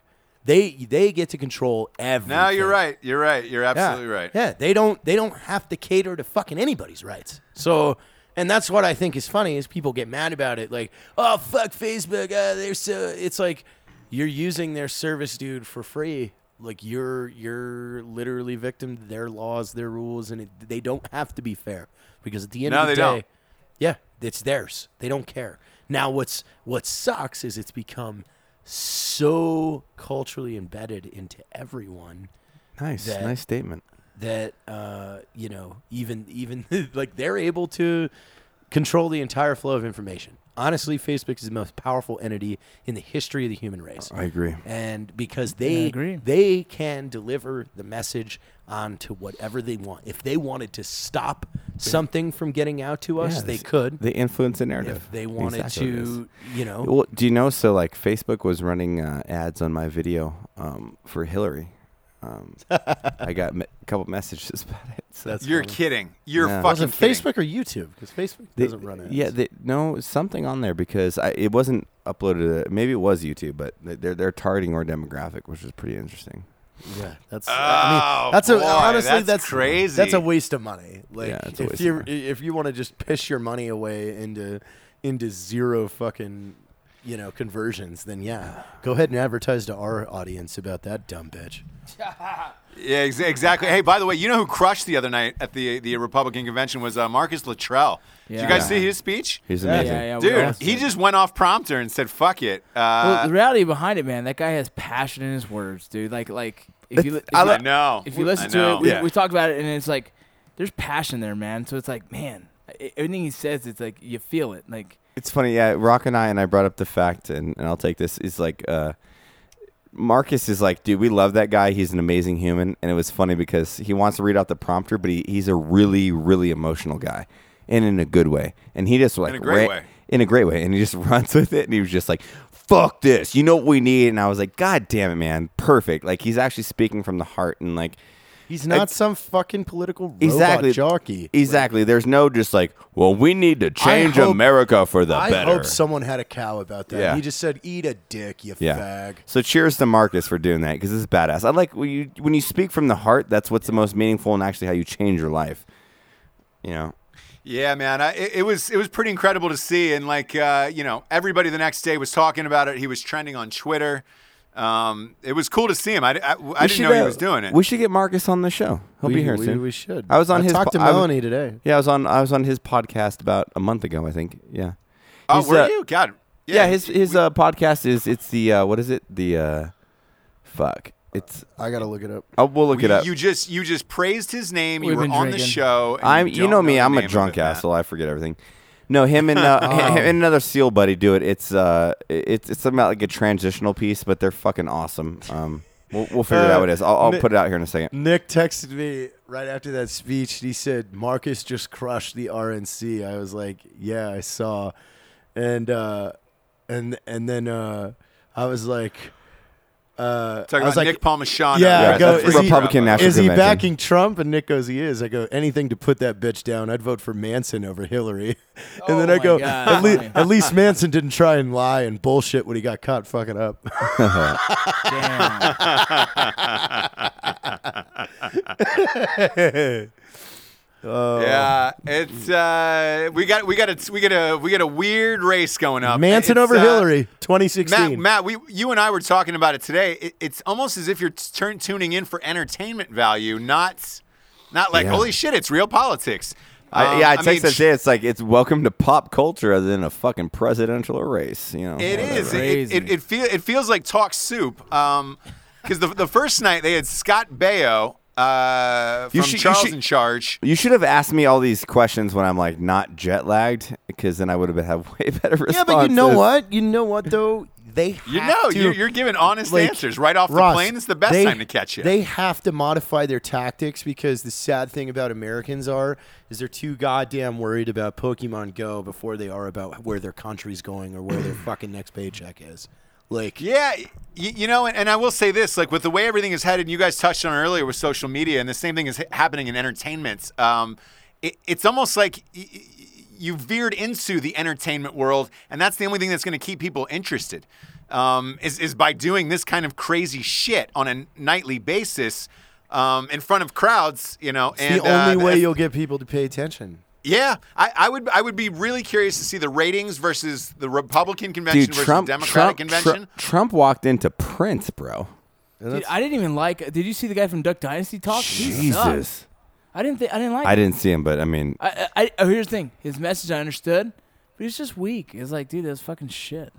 They they get to control everything. No, you're right. You're right. You're Yeah. absolutely right. Yeah, they don't they don't have to cater to fucking anybody's rights. So, and that's what I think is funny is people get mad about it. Like, oh fuck Facebook, uh, they're so. It's like you're using their service, dude, for free. Like you're you're literally victim to their laws, their rules, and it, they don't have to be fair because at the end No, of the day, don't. yeah, it's theirs. They don't care. Now, what's what sucks is it's become so culturally embedded into everyone Nice, That- nice statement. that uh, you know even even like they're able to control the entire flow of information. Honestly, Facebook is the most powerful entity in the history of the human race. I agree. And because they agree. they can deliver the message onto whatever they want. If they wanted to stop something from getting out to us, Yeah, they could. They influence the narrative. If they wanted Exactly what it is. to, you know, Well, do you know? So, like, Facebook was running uh, ads on my video um, for Hillary. Um, I got me- a couple messages about it. So. That's You're funny. kidding. You're Yeah. was fucking it kidding. Facebook or YouTube? Because Facebook They- doesn't run ads. Yeah, they, no, something on there because I, it wasn't uploaded. To, maybe it was YouTube, but they're they're targeting our demographic, which is pretty interesting. Yeah, that's. Oh, I mean, that's a boy, honestly that's that's crazy. That's a waste of money. Like Yeah, it's a if waste of you money. if you want to just piss your money away into into zero fucking you know conversions, then yeah, go ahead and advertise to our audience about that dumb bitch. Yeah, ex- exactly. Hey, by the way, you know who crushed the other night at the the Republican convention was uh, Marcus Luttrell. Yeah. Did you guys see his speech? He's amazing. Yeah, yeah, we Dude, all- he just went off prompter and said, "Fuck it." Well, Uh, the reality behind it, man, that guy has passion in his words, dude. Like, like if you, if I you I know. if you listen to it, we, Yeah. we talked about it, and it's like there's passion there, man. So it's like, man, everything he says, it's like you feel it. Like, It's funny, yeah. Rock and I and I brought up the fact, and, and I'll take this. Is like uh, Marcus is like, dude, we love that guy. He's an amazing human, and it was funny because he wants to read out the prompter, but he, he's a really, really emotional guy, and in a good way. And he just like in a great way. in a great way, and he just runs with it, and he was just like, "Fuck this," you know what we need? And I was like, "God damn it, man, perfect!" Like he's actually speaking from the heart, and like He's not some fucking political robot exactly jockey. Exactly. There's no just like, well, we need to change hope- America for the I better. I hope someone had a cow about that. Yeah. He just said, "Eat a dick, you Yeah. fag." So cheers to Marcus for doing that because this is badass. I like when you when you speak from the heart. That's what's the most meaningful and actually how you change your life. You know. Yeah, man, I, it, it was it was pretty incredible to see, and like uh, you know, everybody the next day was talking about it. He was trending on Twitter. Um, it was cool to see him. I, I, I We didn't should, know he was doing it. We should get Marcus on the show. He'll we, be here we, soon. We should. I was on I his talked to po- I was- Melanie today. yeah, I was on. I was on his podcast about a month ago. I think. Yeah. oh, He's, were uh, you? God. Yeah. his his uh, podcast is it's the uh, what is it the uh, fuck it's I gotta look it up. oh, we'll look it up. you just you just praised his name. You We've were been on the show. and I'm, you, you don't know me. the I'm a drunk it, Mat. asshole. I forget everything. No, him and uh, Oh. him and another seal buddy do it. It's uh, it's it's about like a transitional piece, but they're fucking awesome. Um, We'll, we'll figure it out what it is. I'll, I'll Nick- put it out here in a second. Nick texted me right after that speech. He said Marcus just crushed the RNC. I was like, "Yeah, I saw," and uh, and and then uh, I was like, uh, Talking I was about like, Nick Palmisciano. Yeah, Yeah, I go, that's is he- Republican National Is he Convention. backing Trump? And Nick goes, he is. I go, anything to put that bitch down. I'd vote for Manson over Hillary. and Oh then I my go, God, at, le- funny. at least Manson didn't try and lie and bullshit when he got caught fucking up. Damn. Oh. Yeah, it's uh, we got we got a we got a we got a weird race going up. Manson It's, over uh, Hillary, 2016. Mat, Mat, we you and I were talking about it today. It, it's almost as if you're t- turn, tuning in for entertainment value, not not like Yeah. holy shit, it's real politics. I, Um, yeah, I mean, text that sh- It's like it's welcome to pop culture other than a fucking presidential race. You know, It whatever. is. It, it, it, feel, it feels like talk soup. Um, because the the first night they had Scott Baio uh, from You should- you Charles should- in Charge. You should have asked me all these questions when I'm like not jet lagged, because then I would have had way better responses. yeah, but you know what? You know what though? They have You know, to, you're, you're giving honest like, answers right off the Ross, plane. It's the best they- time to catch you. They have to modify their tactics because the sad thing about Americans are is they're too goddamn worried about Pokemon Go before they are about where their country's going or where their fucking next paycheck is. Like, Yeah, you know, and, and I will say this: like with the way everything is headed, and you guys touched on earlier with social media, and the same thing is happening in entertainment. Um, it, it's almost like you veered into the entertainment world, and that's the only thing that's going to keep people interested. Um, is is by doing this kind of crazy shit on a nightly basis um, in front of crowds. You know, it's and the only uh, way you'll get people to pay attention. Yeah, I, I would I would be really curious to see the ratings versus the Republican convention dude? versus Trump, Democratic Trump, convention. Trump, Trump walked into Prince, bro. Dude, I didn't even like. Did you see the guy from Duck Dynasty talk? Jesus, I didn't. Think, I didn't like. I it. didn't see him, but I mean, I, I, I, oh, here's the thing. His message I understood, but he's just weak. It's like, dude, that's fucking shit.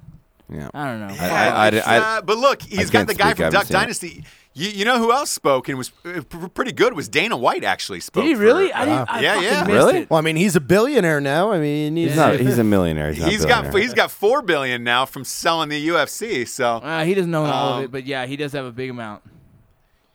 Yeah. I don't know. I- I- it's, I- uh, but look, he's got the guy speak, from Duck. Dynasty. You, you know who else spoke and was uh, pretty good was Dana White actually spoke. Did he for- really? I didn't. I Yeah, yeah. Really? It. Well, I mean, he's a billionaire now. I mean, he's, He's not. He's a millionaire. He's, not a he's got he's got four billion now from selling the UFC. So Uh, he doesn't know all of Um, it, but yeah, he does have a big amount.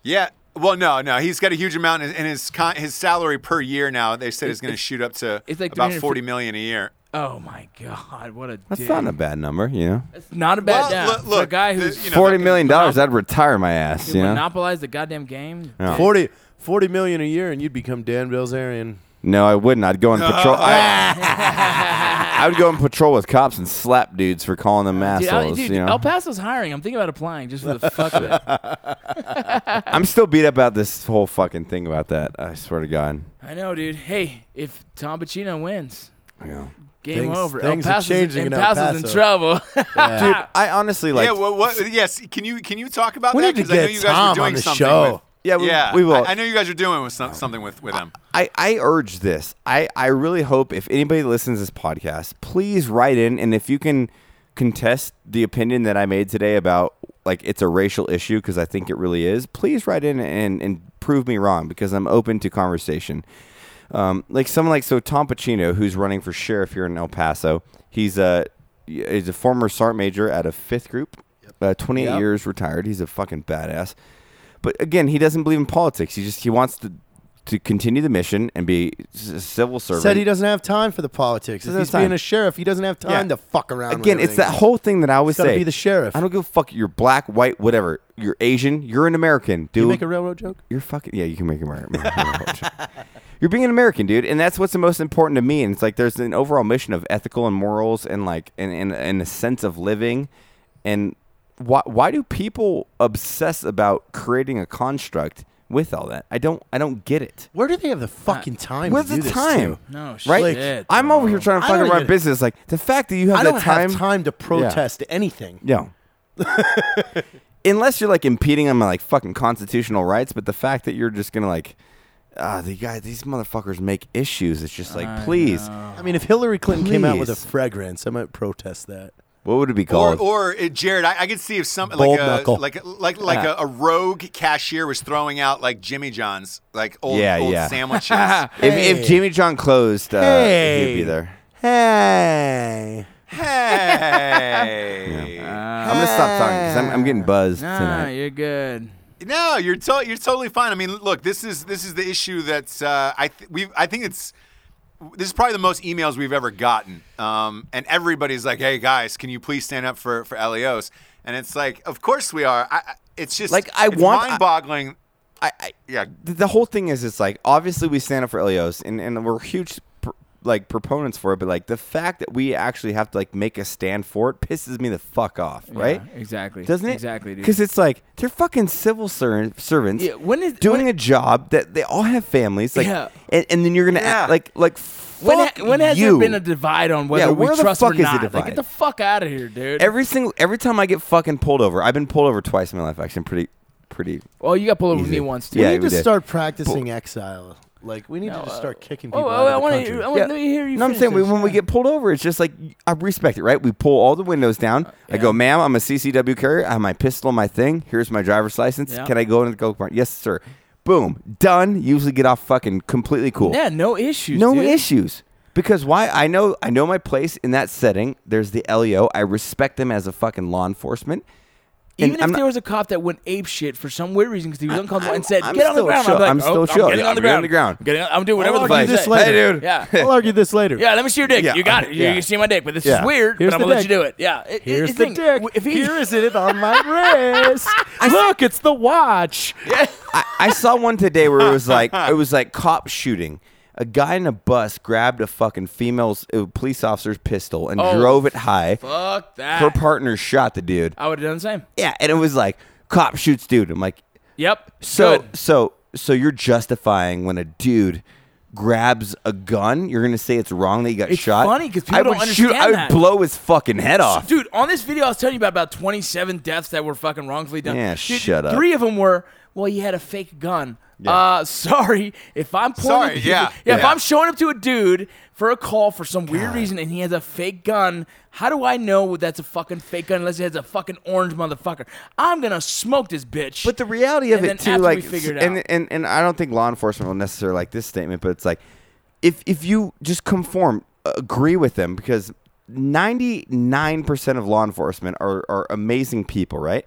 yeah. Well, no, no, he's got a huge amount, and and his con- his salary per year now they said is going to shoot up to it's like about forty million a year. Oh my god, what a That's dick. not a bad number, you know. It's not a bad Well, down. look- For a look, guy the- who's you know, Forty that- million dollars, I'd retire my ass. You know. monopolized the goddamn game. Yeah. 40, 40 million a year, and you'd become Dan Bilzerian. No, I wouldn't. I'd go on patrol. I, I would go on patrol with cops and slap dudes for calling them Dude, I- assholes. dude, you know. El Paso's hiring. I'm thinking about applying just for the fuck of it. I'm still beat up about this whole fucking thing about that. I swear to God. I know, dude. Hey, if Tom Pacino wins, Yeah. Game Things- over. things El are changing in El Paso's in Paso. trouble. Dude, I honestly like. yeah, well, what? Yes, can you can you talk about We that? need to 'Cause I know get you guys Tom were doing on the something show. With, yeah, we, yeah, we will. I, I know you guys are doing with some, something with with them. I, I urge this. I, I really hope if anybody listens to this podcast, please write in and if you can contest the opinion that I made today about like it's a racial issue because I think it really is, please write in and, and prove me wrong because I'm open to conversation. Um, like someone like so Tom Pacino, who's running for sheriff here in El Paso. He's a he's a former sergeant major at a fifth group, uh, 28 Yep. years retired. He's a fucking badass. But again, he doesn't believe in politics. He just he wants to to continue the mission and be a civil servant. Said he doesn't have time for the politics. He's have being a sheriff, he doesn't have time Yeah. to fuck around. with Again, it's that everything. whole thing that I always gotta say. be the sheriff. I don't give a fuck. You're black, white, whatever. You're Asian. You're an American, dude. you make a railroad joke. You're fucking yeah. You can make a Amer- You're being an American, dude, and that's what's the most important to me. And it's like there's an overall mission of ethical and morals, and like and and, and a sense of living. And why why do people obsess about creating a construct with all that? I don't I don't get it. Where do they have the fucking time Where's to do the this time? to? no Right? shit. I'm over here trying to I fucking don't run even- business. Like the fact that you have I that don't time. have time to protest anything. Yeah. Unless you're like impeding on my like fucking constitutional rights, but the fact that you're just gonna like, ah, the guy, these motherfuckers make issues. It's just like, please, I mean, if Hillary Clinton came out with a Please. fragrance, I might protest that. What would it be called? or uh, Jarred, I, I could see if some Bold like a knuckle. like like like a, a rogue cashier was throwing out like Jimmy John's like old Yeah, old yeah. sandwiches. if, Hey. if Jimmy John closed, uh, Hey. he'd be there. Hey. hey, I'm gonna stop talking because I'm, I'm getting buzzed Nah, tonight. you're good. No, you're to- you're totally fine. I mean, look, this is this is the issue that's uh, I th- we I think it's this is probably the most emails we've ever gotten, um, and everybody's like, "Hey guys, can you please stand up for for LEOs?" And it's like, of course we are. I, it's just Like, I want- I- mind-boggling. I, I yeah, the, whole thing is it's like obviously we stand up for LEOs and, and we're huge like proponents for it, but like the fact that we actually have to like make a stand for it pisses me the fuck off, right? Yeah, exactly. Doesn't it? Exactly, dude. Because it's like they're fucking civil ser- servants Yeah, when is- doing when- a job that they all have families, like, Yeah. and, and then you're gonna Yeah. act like like when, ha- when has you. there been a divide on whether Yeah, we where the trust fuck or is the not? Like, divide? get the fuck out of here, dude. every single every time I get fucking pulled over, I've been pulled over twice in my life. Actually, I'm pretty pretty. well, you got pulled over with Easy. me once too. Yeah, we need we to did. start practicing exile. Like we need to just start uh, kicking oh, people Oh, out oh, I of the want country. to. I want Yeah. to hear you. No, I'm saying this. when we get pulled over, it's just like I respect it, right? We pull all the windows down. Uh, I go, ma'am, I'm a CCW carrier. I have my pistol, my thing. Here's my driver's license. Yeah. Can I go into the go kart? Yes, sir. Boom, done. Usually get off fucking completely cool. Yeah, no issues. no dude. issues. Because why? I know I know my place in that setting. There's the LEO. I respect them as a fucking law enforcement. And Even if I'm there not- was a cop that went ape shit for some weird reason because he was uncomfortable and said, I'm "Get on the still ground," chill. I'm like, I'm still oh, chill. I'm getting Yeah, on the I'm getting on ground. the ground. I'm, getting, I'm doing whatever I'll the fuck argue you this say. later. Hey, dude. Yeah. I'll argue this later. Yeah, let me see your dick. Yeah. You got it. You, Yeah. you see my dick, but this Yeah. is weird. Here's but I'm the gonna let dick. you do it. Yeah. It- it- Here's it's the thing. dick. If he, Here is it on my wrist. Look, it's the watch. I, I saw one today where it was like it was like cop shooting. A guy in a bus grabbed a fucking female uh, police officer's pistol and Oh, drove it high. fuck that. Her partner shot the dude. I would have done the same. Yeah, and it was like cop shoots dude. I'm like, Yep. so Good. so so you're justifying when a dude grabs a gun? You're gonna say it's wrong that he got It's shot? funny 'cause people I don't would shoot. understand I would that. blow his fucking head off. Dude, on this video, I was telling you about about 27 deaths that were fucking wrongfully done. Yeah, Dude, shut up. Three of them were, well, he had a fake gun. Uh, sorry, if I'm pulling, Sorry, yeah, yeah, If. I'm showing up to a dude for a call for some weird reason and he has a fake gun, how do I know that's a fucking fake gun unless he has a fucking orange motherfucker? I'm gonna smoke this bitch. But the reality of it too, like, it and, and and I don't think law enforcement will necessarily like this statement, but it's like, if if you just conform, agree with them, because ninety nine percent of law enforcement are are amazing people, right?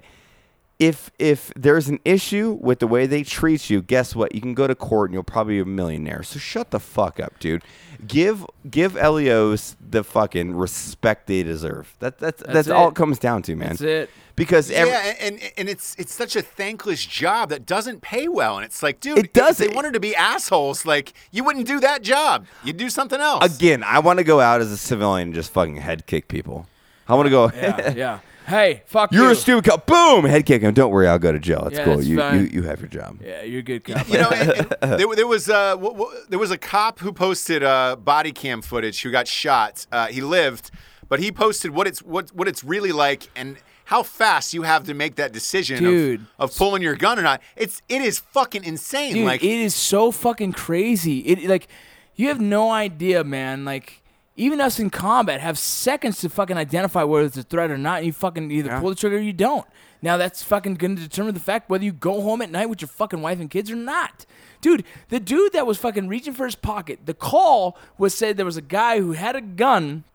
If if there's an issue with the way they treat you, guess what? You can go to court and you'll probably be a millionaire. So shut the fuck up, dude. Give give LEOs the fucking respect they deserve. That that's that's, all it. it comes down to, man. That's it. Because every, yeah, and, and and it's it's such a thankless job that doesn't pay well, and it's like, dude, It does. If they wanted to be assholes, like you wouldn't do that job. You'd do something else. Again, I want to go out as a civilian and just fucking head kick people. I want to go. yeah, yeah. Hey, fuck You're you. a stupid cop. Boom, head kick him. Don't worry, I'll go to jail. It's Yeah, cool. that's You, fine. you you have your job. Yeah, you're a good cop. You know, and, and there, there was uh, w- w- there was a cop who posted uh, body cam footage who got shot. Uh, he lived, but he posted what it's what what it's really like and how fast you have to make that decision Dude. of, of pulling your gun or not. It's it is fucking insane. Dude, like it is so fucking crazy. It like you have no idea, man. Like even us in combat have seconds to fucking identify whether it's a threat or not. And you fucking either pull the trigger or you don't. Now that's fucking gonna determine the fact whether you go home at night with your fucking wife and kids or not. Dude, the dude that was fucking reaching for his pocket, the call was said there was a guy who had a gun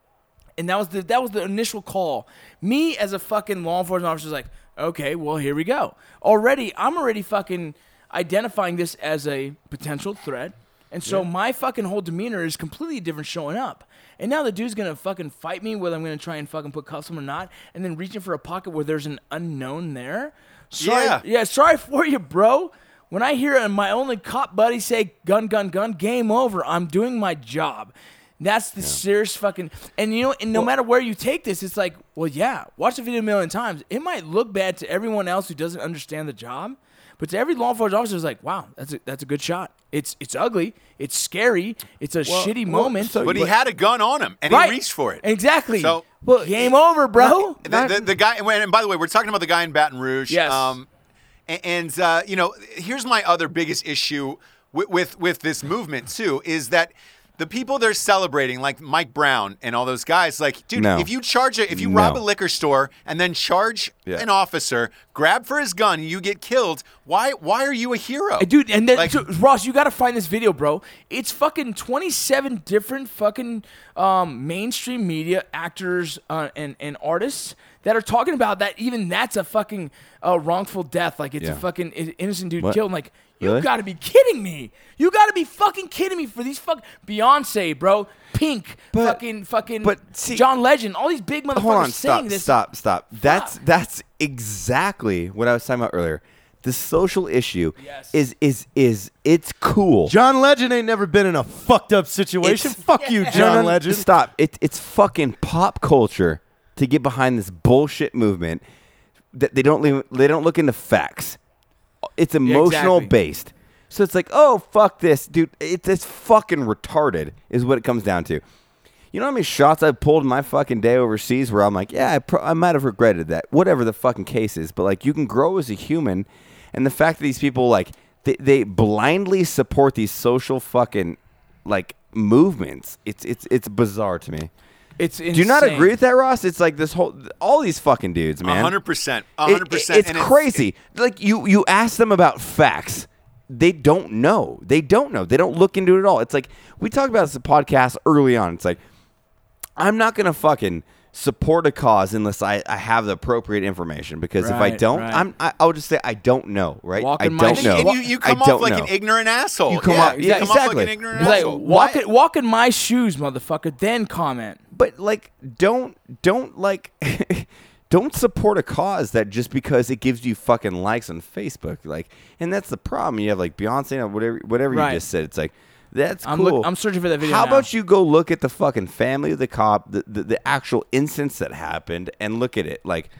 and that was the that was the initial call. Me as a fucking law enforcement officer was like, okay, well here we go. Already, I'm already fucking identifying this as a potential threat, and so my fucking whole demeanor is completely different showing up. And now the dude's gonna fucking fight me whether I'm gonna try and fucking put cuffs on him or not, and then reaching for a pocket where there's an unknown there. Sorry, Yeah. yeah, sorry for you, bro. When I hear my only cop buddy say gun, gun, gun, game over, I'm doing my job. That's the serious fucking. And you know, and no matter where you take this, it's like, well, yeah, watch the video a million times. It might look bad to everyone else who doesn't understand the job, but to every law enforcement officer, it's like, wow, that's a, that's a good shot. It's it's ugly, it's scary, it's a shitty well, moment. so- but he had a gun on him and right. he reached for it. Exactly. So- well, game over, bro. The, the, the guy, and by the way, we're talking about the guy in Baton Rouge. Yes. Um, a- and uh, you know, here's my other biggest issue with, with with this movement too is that the people they're celebrating, like Mike Brown and all those guys, like, dude, No. if you charge a, if you rob a liquor store and then charge Yeah. an officer, grab for his gun, you get killed. Why? Why are you a hero, Dude, and then Like- so, Ross, you got to find this video, bro. It's fucking 27 different fucking um, mainstream media actors uh, and and artists that are talking about that. Even that's a fucking uh, wrongful death. Like it's a fucking innocent dude What? killed. Like you Really? got to be kidding me. You got to be fucking kidding me for these fuck Beyonce, bro. Pink, But- fucking fucking but see- John Legend. All these big motherfuckers Hold on, saying stop, this. stop, stop. That's Fuck. that's exactly what I was talking about earlier. The social issue Yes. is is is it's cool. John Legend ain't never been in a fucked up situation. It's- Fuck you, John no, no, Legend. Stop. It, it's fucking pop culture to get behind this bullshit movement that they don't leave, they don't look into facts. It's emotional exactly. based. So it's like, oh fuck this, dude. It's it's fucking retarded, is what it comes down to. You know how many shots I've pulled in my fucking day overseas where I'm like, yeah, I, pro- I might have regretted that, whatever the fucking case is. But like, you can grow as a human, and the fact that these people like they, they blindly support these social fucking like movements, it's it's it's bizarre to me. It's Do you not agree with that, Ross? It's like this whole all these fucking dudes, man. hundred percent, It- hundred it- percent. It's crazy. like you, you ask them about facts, they don't know. They don't know. They don't look into it at all. It's like we talked about this podcast early on. It's like I'm not gonna fucking support a cause unless I, I have the appropriate information. Because if I don't, right. I'm I, I'll just say I don't know. Right? Walking I my don't shit. know. And you, you I come off like know. an ignorant asshole. You come yeah, off- you yeah, come off like exactly. an ignorant like asshole. walk walk in my shoes, motherfucker. Then comment. But like don't don't like don't support a cause that just because it gives you fucking likes on Facebook like and that's the problem you have like Beyonce or whatever whatever Right. you just said it's like that's I'm cool look- I'm searching for that video how now. about you go look at the fucking family of the cop the, the, the actual instance that happened and look at it like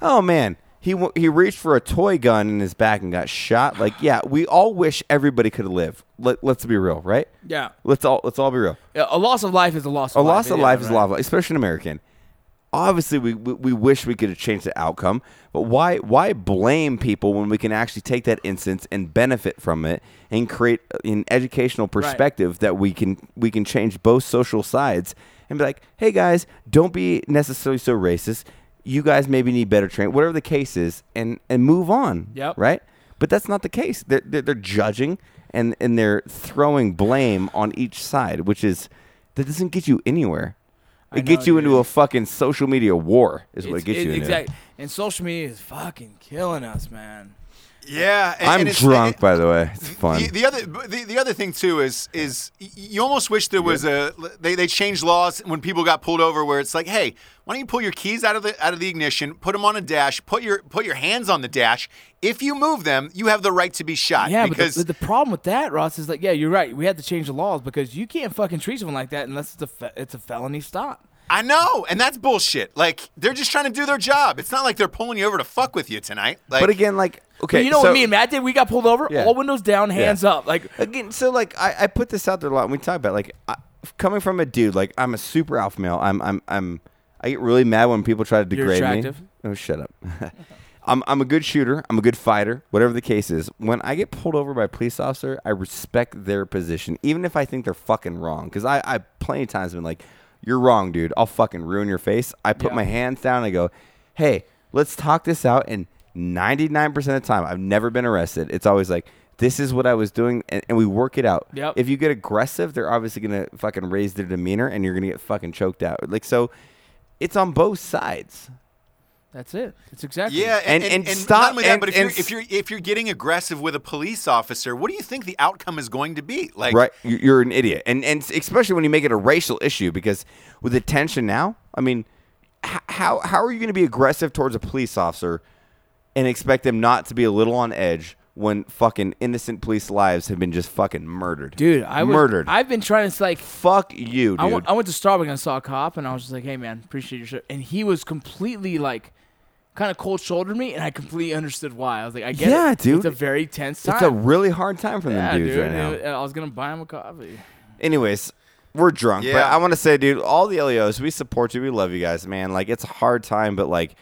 oh man he he reached for a toy gun in his back and got shot like yeah we all wish everybody could live Let, let's be real right Yeah. let's all let's all be real Yeah, A loss of life is a loss a of life. loss of life is a right. life, especially an American. Obviously, we, we, we wish we could have changed the outcome, but why why blame people when we can actually take that instance and benefit from it and create an educational perspective that we can we can change both social sides and be like, hey guys, don't be necessarily so racist. You guys maybe need better training, whatever the case is, and and move on. Yep. Right. But that's not the case. They're they're, they're judging and and they're throwing blame on each side, which is that doesn't get you anywhere. I It gets know, you into a fucking social media war. Is what it gets you into. Exactly. And social media is fucking killing us, man. Yeah, and- I'm and it's- drunk, it- by the way. It's fun. The, the other the, the other thing too is is you almost wish there was a they, they changed laws when people got pulled over where it's like hey why don't you pull your keys out of the out of the ignition put them on a dash put your put your hands on the dash if you move them you have the right to be shot Yeah, because but the, the problem with that, Ross, is like, yeah, you're right. We had to change the laws because you can't fucking treat someone like that unless it's a fe- it's a felony stop. I know and that's bullshit like they're just trying to do their job it's not like they're pulling you over to fuck with you tonight like but again, like okay, But you know so, what me and Mat did? We got pulled over, Yeah. all windows down, hands up. Like, again, so like I, I put this out there a lot. And we talk about like I, coming from a dude like I'm a super alpha male. I'm I'm I'm I get really mad when people try to You're degrade attractive. me. Oh, shut up. I'm I'm a good shooter. I'm a good fighter. Whatever the case is, when I get pulled over by a police officer, I respect their position, even if I think they're fucking wrong. Because I I plenty of times been like, "You're wrong, dude. I'll fucking ruin your face." I put Yeah. my hands down. and I go, "Hey, let's talk this out." And 99% of the time, I've never been arrested. It's always like. This is what I was doing, and, and we work it out. Yep. If you get aggressive, they're obviously gonna fucking raise their demeanor, and you're gonna get fucking choked out. Like so, it's on both sides. That's it. It's exactly. Yeah, and, And- and, and stop- only that, and- but if you're if you're if you're getting aggressive with a police officer, what do you think the outcome is going to be? Like, right You- you're an idiot and and especially when you make it a racial issue because with the tension now i mean how how are you going to be aggressive towards a police officer and expect them not to be a little on edge when fucking innocent police lives have been just fucking murdered dude, I was, murdered I've been trying to like. fuck you dude I went, to Starbucks and saw a cop, and I was just like, "Hey, man, appreciate your shit." And he was completely like, kind of cold shouldered me, and I completely understood why. I was like, "I get Yeah, it, dude. It's a very tense time. it's a really hard time for yeah, them dudes dude. right now and I was gonna buy him a coffee. anyways we're drunk but i want to say dude all the leos we support you we love you guys man like it's a hard time but like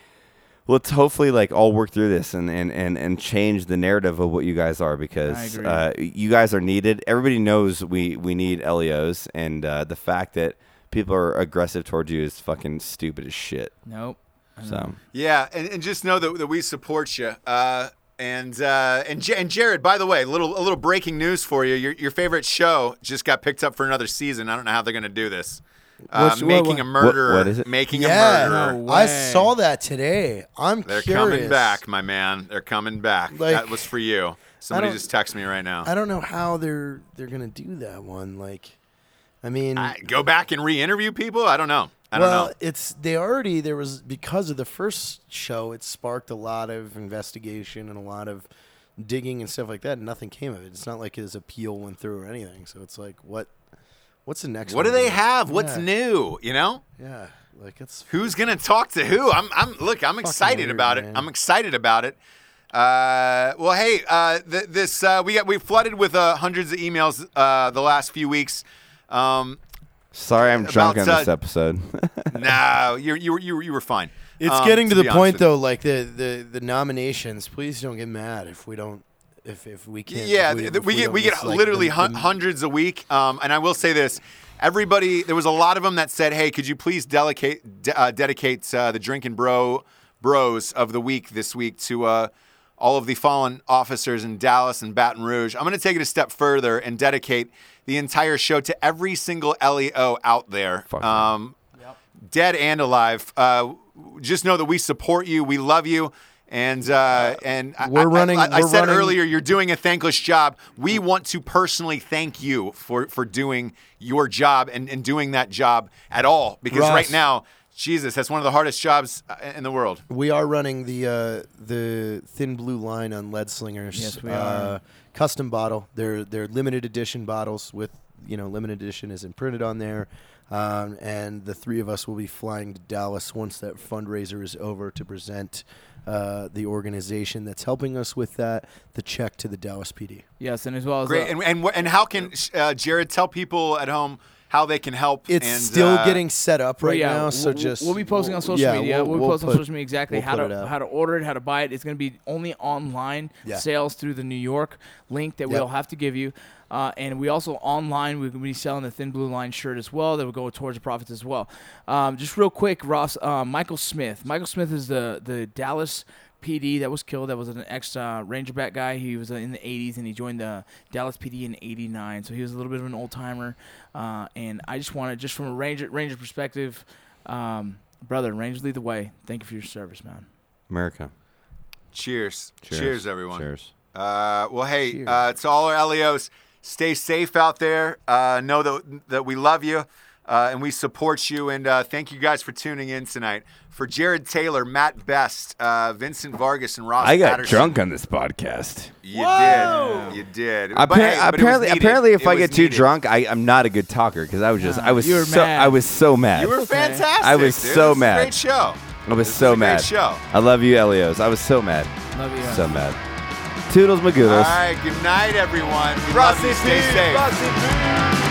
let's hopefully like all work through this and, and, and, and change the narrative of what you guys are because uh, you guys are needed. Everybody knows we, we need LEOs, and uh, the fact that people are aggressive towards you is fucking stupid as shit. Nope. So Yeah, and, and just know that, that we support you. Uh, and uh, and J- and Jarred, by the way, little a little breaking news for you. Your your favorite show just got picked up for another season. I don't know how they're going to do this. Uh, What's- what- making what- a murderer. what is it? Making yeah, a murderer. No I way. saw that today. I'm They're curious. coming back, my man. They're coming back. Like- that was for you. Somebody don't- just text me right now. I don't know how they're they're gonna do that one. Like, I mean, I- go back and re-interview people. I don't know. I well, know. it's they already there was because of the first show. It sparked a lot of investigation and a lot of digging and stuff like that. And nothing came of it. It's not like his appeal went through or anything. So it's like, what? What's the next? What do they have? What's new? You know. Yeah, like it's Who's gonna talk to who? I'm, I'm. Look, I'm excited weird, about it. I'm excited about it. Uh, well, hey, uh, th- this uh, we got we flooded with uh, hundreds of emails uh, the last few weeks. Um, sorry, I'm drunk on this episode. no, you you were you were, you were fine. It's Um, getting to, be the point though, like the, the the nominations. Please don't get mad if we don't, if if we can't. Yeah, if th- if th- we, get we get like, literally the- hun- the- hundreds a week. Um, and I will say this: everybody, there was a lot of them that said, "Hey, could you please delicate, de- uh, dedicate uh, the drinking bro bros of the week this week to uh, all of the fallen officers in Dallas and Baton Rouge?" I'm going to take it a step further and dedicate the entire show to every single LEO out there. Um, dead and alive. Uh, just know that we support you. We love you. And uh, and We're I, running- I, I we're said running- earlier, you're doing a thankless job. We want to personally thank you for for doing your job and, and doing that job at all. Because Ross. right now, Jesus, that's one of the hardest jobs uh, in the world. We are running the uh, the thin blue line on Leadslingers. Yes, we uh, are. Custom bottle. They're they're limited edition bottles with you know limited edition is imprinted on there. Um, and the three of us will be flying to Dallas once that fundraiser is over to present uh, the organization that's helping us with that the check to the Dallas PD. Yes, and as well as Great. uh, And and, wh- and how can uh, Jarred tell people at home how they can help? It's and, still uh, getting set up right yeah, now, so we'll- just we'll be posting on social yeah, media. We'll, We'll, be we'll posting put- on social media exactly we'll how to how to order it, how to buy it. It's going to be only online Yeah. sales through the New York link that Yep. we'll have to give you. Uh, and we also online we're going to be selling the thin blue line shirt as well. That will go towards the profits as well. Um, just real quick, Ross, uh, Michael Smith. Michael Smith is the the Dallas. PD that was killed. That was an ex uh, Rangerback guy. He was uh, in the 80s and he joined the Dallas PD in '89. So he was a little bit of an old timer. Uh, and I just wanted, just from a Ranger Ranger perspective, um, brother, Rangers lead the way. Thank you for your service, man. America. Cheers. Cheers. Cheers, everyone. Cheers. Uh, well, hey, Cheers. uh, to all our LEOs, stay safe out there. Uh, know that, that we love you uh, and we support you. And uh, thank you guys for tuning in tonight. For Jarred Taylor, Mat Best, uh, Vincent Vargas, and Ross I got Patterson. drunk on this podcast. You did. You did. But, hey, but it was apparently, needed. apparently, if It I was get too drunk, I, I'm not a good talker because I was just, I was you were so, mad. I was so mad. You were fantastic. I was dude. so It was a mad. Great show. I was This so was a great show. I love you, LEOs. I was so mad, Love you. so mad. Toodles, Magoodles. All right. Good night, everyone. We love you. Stay safe.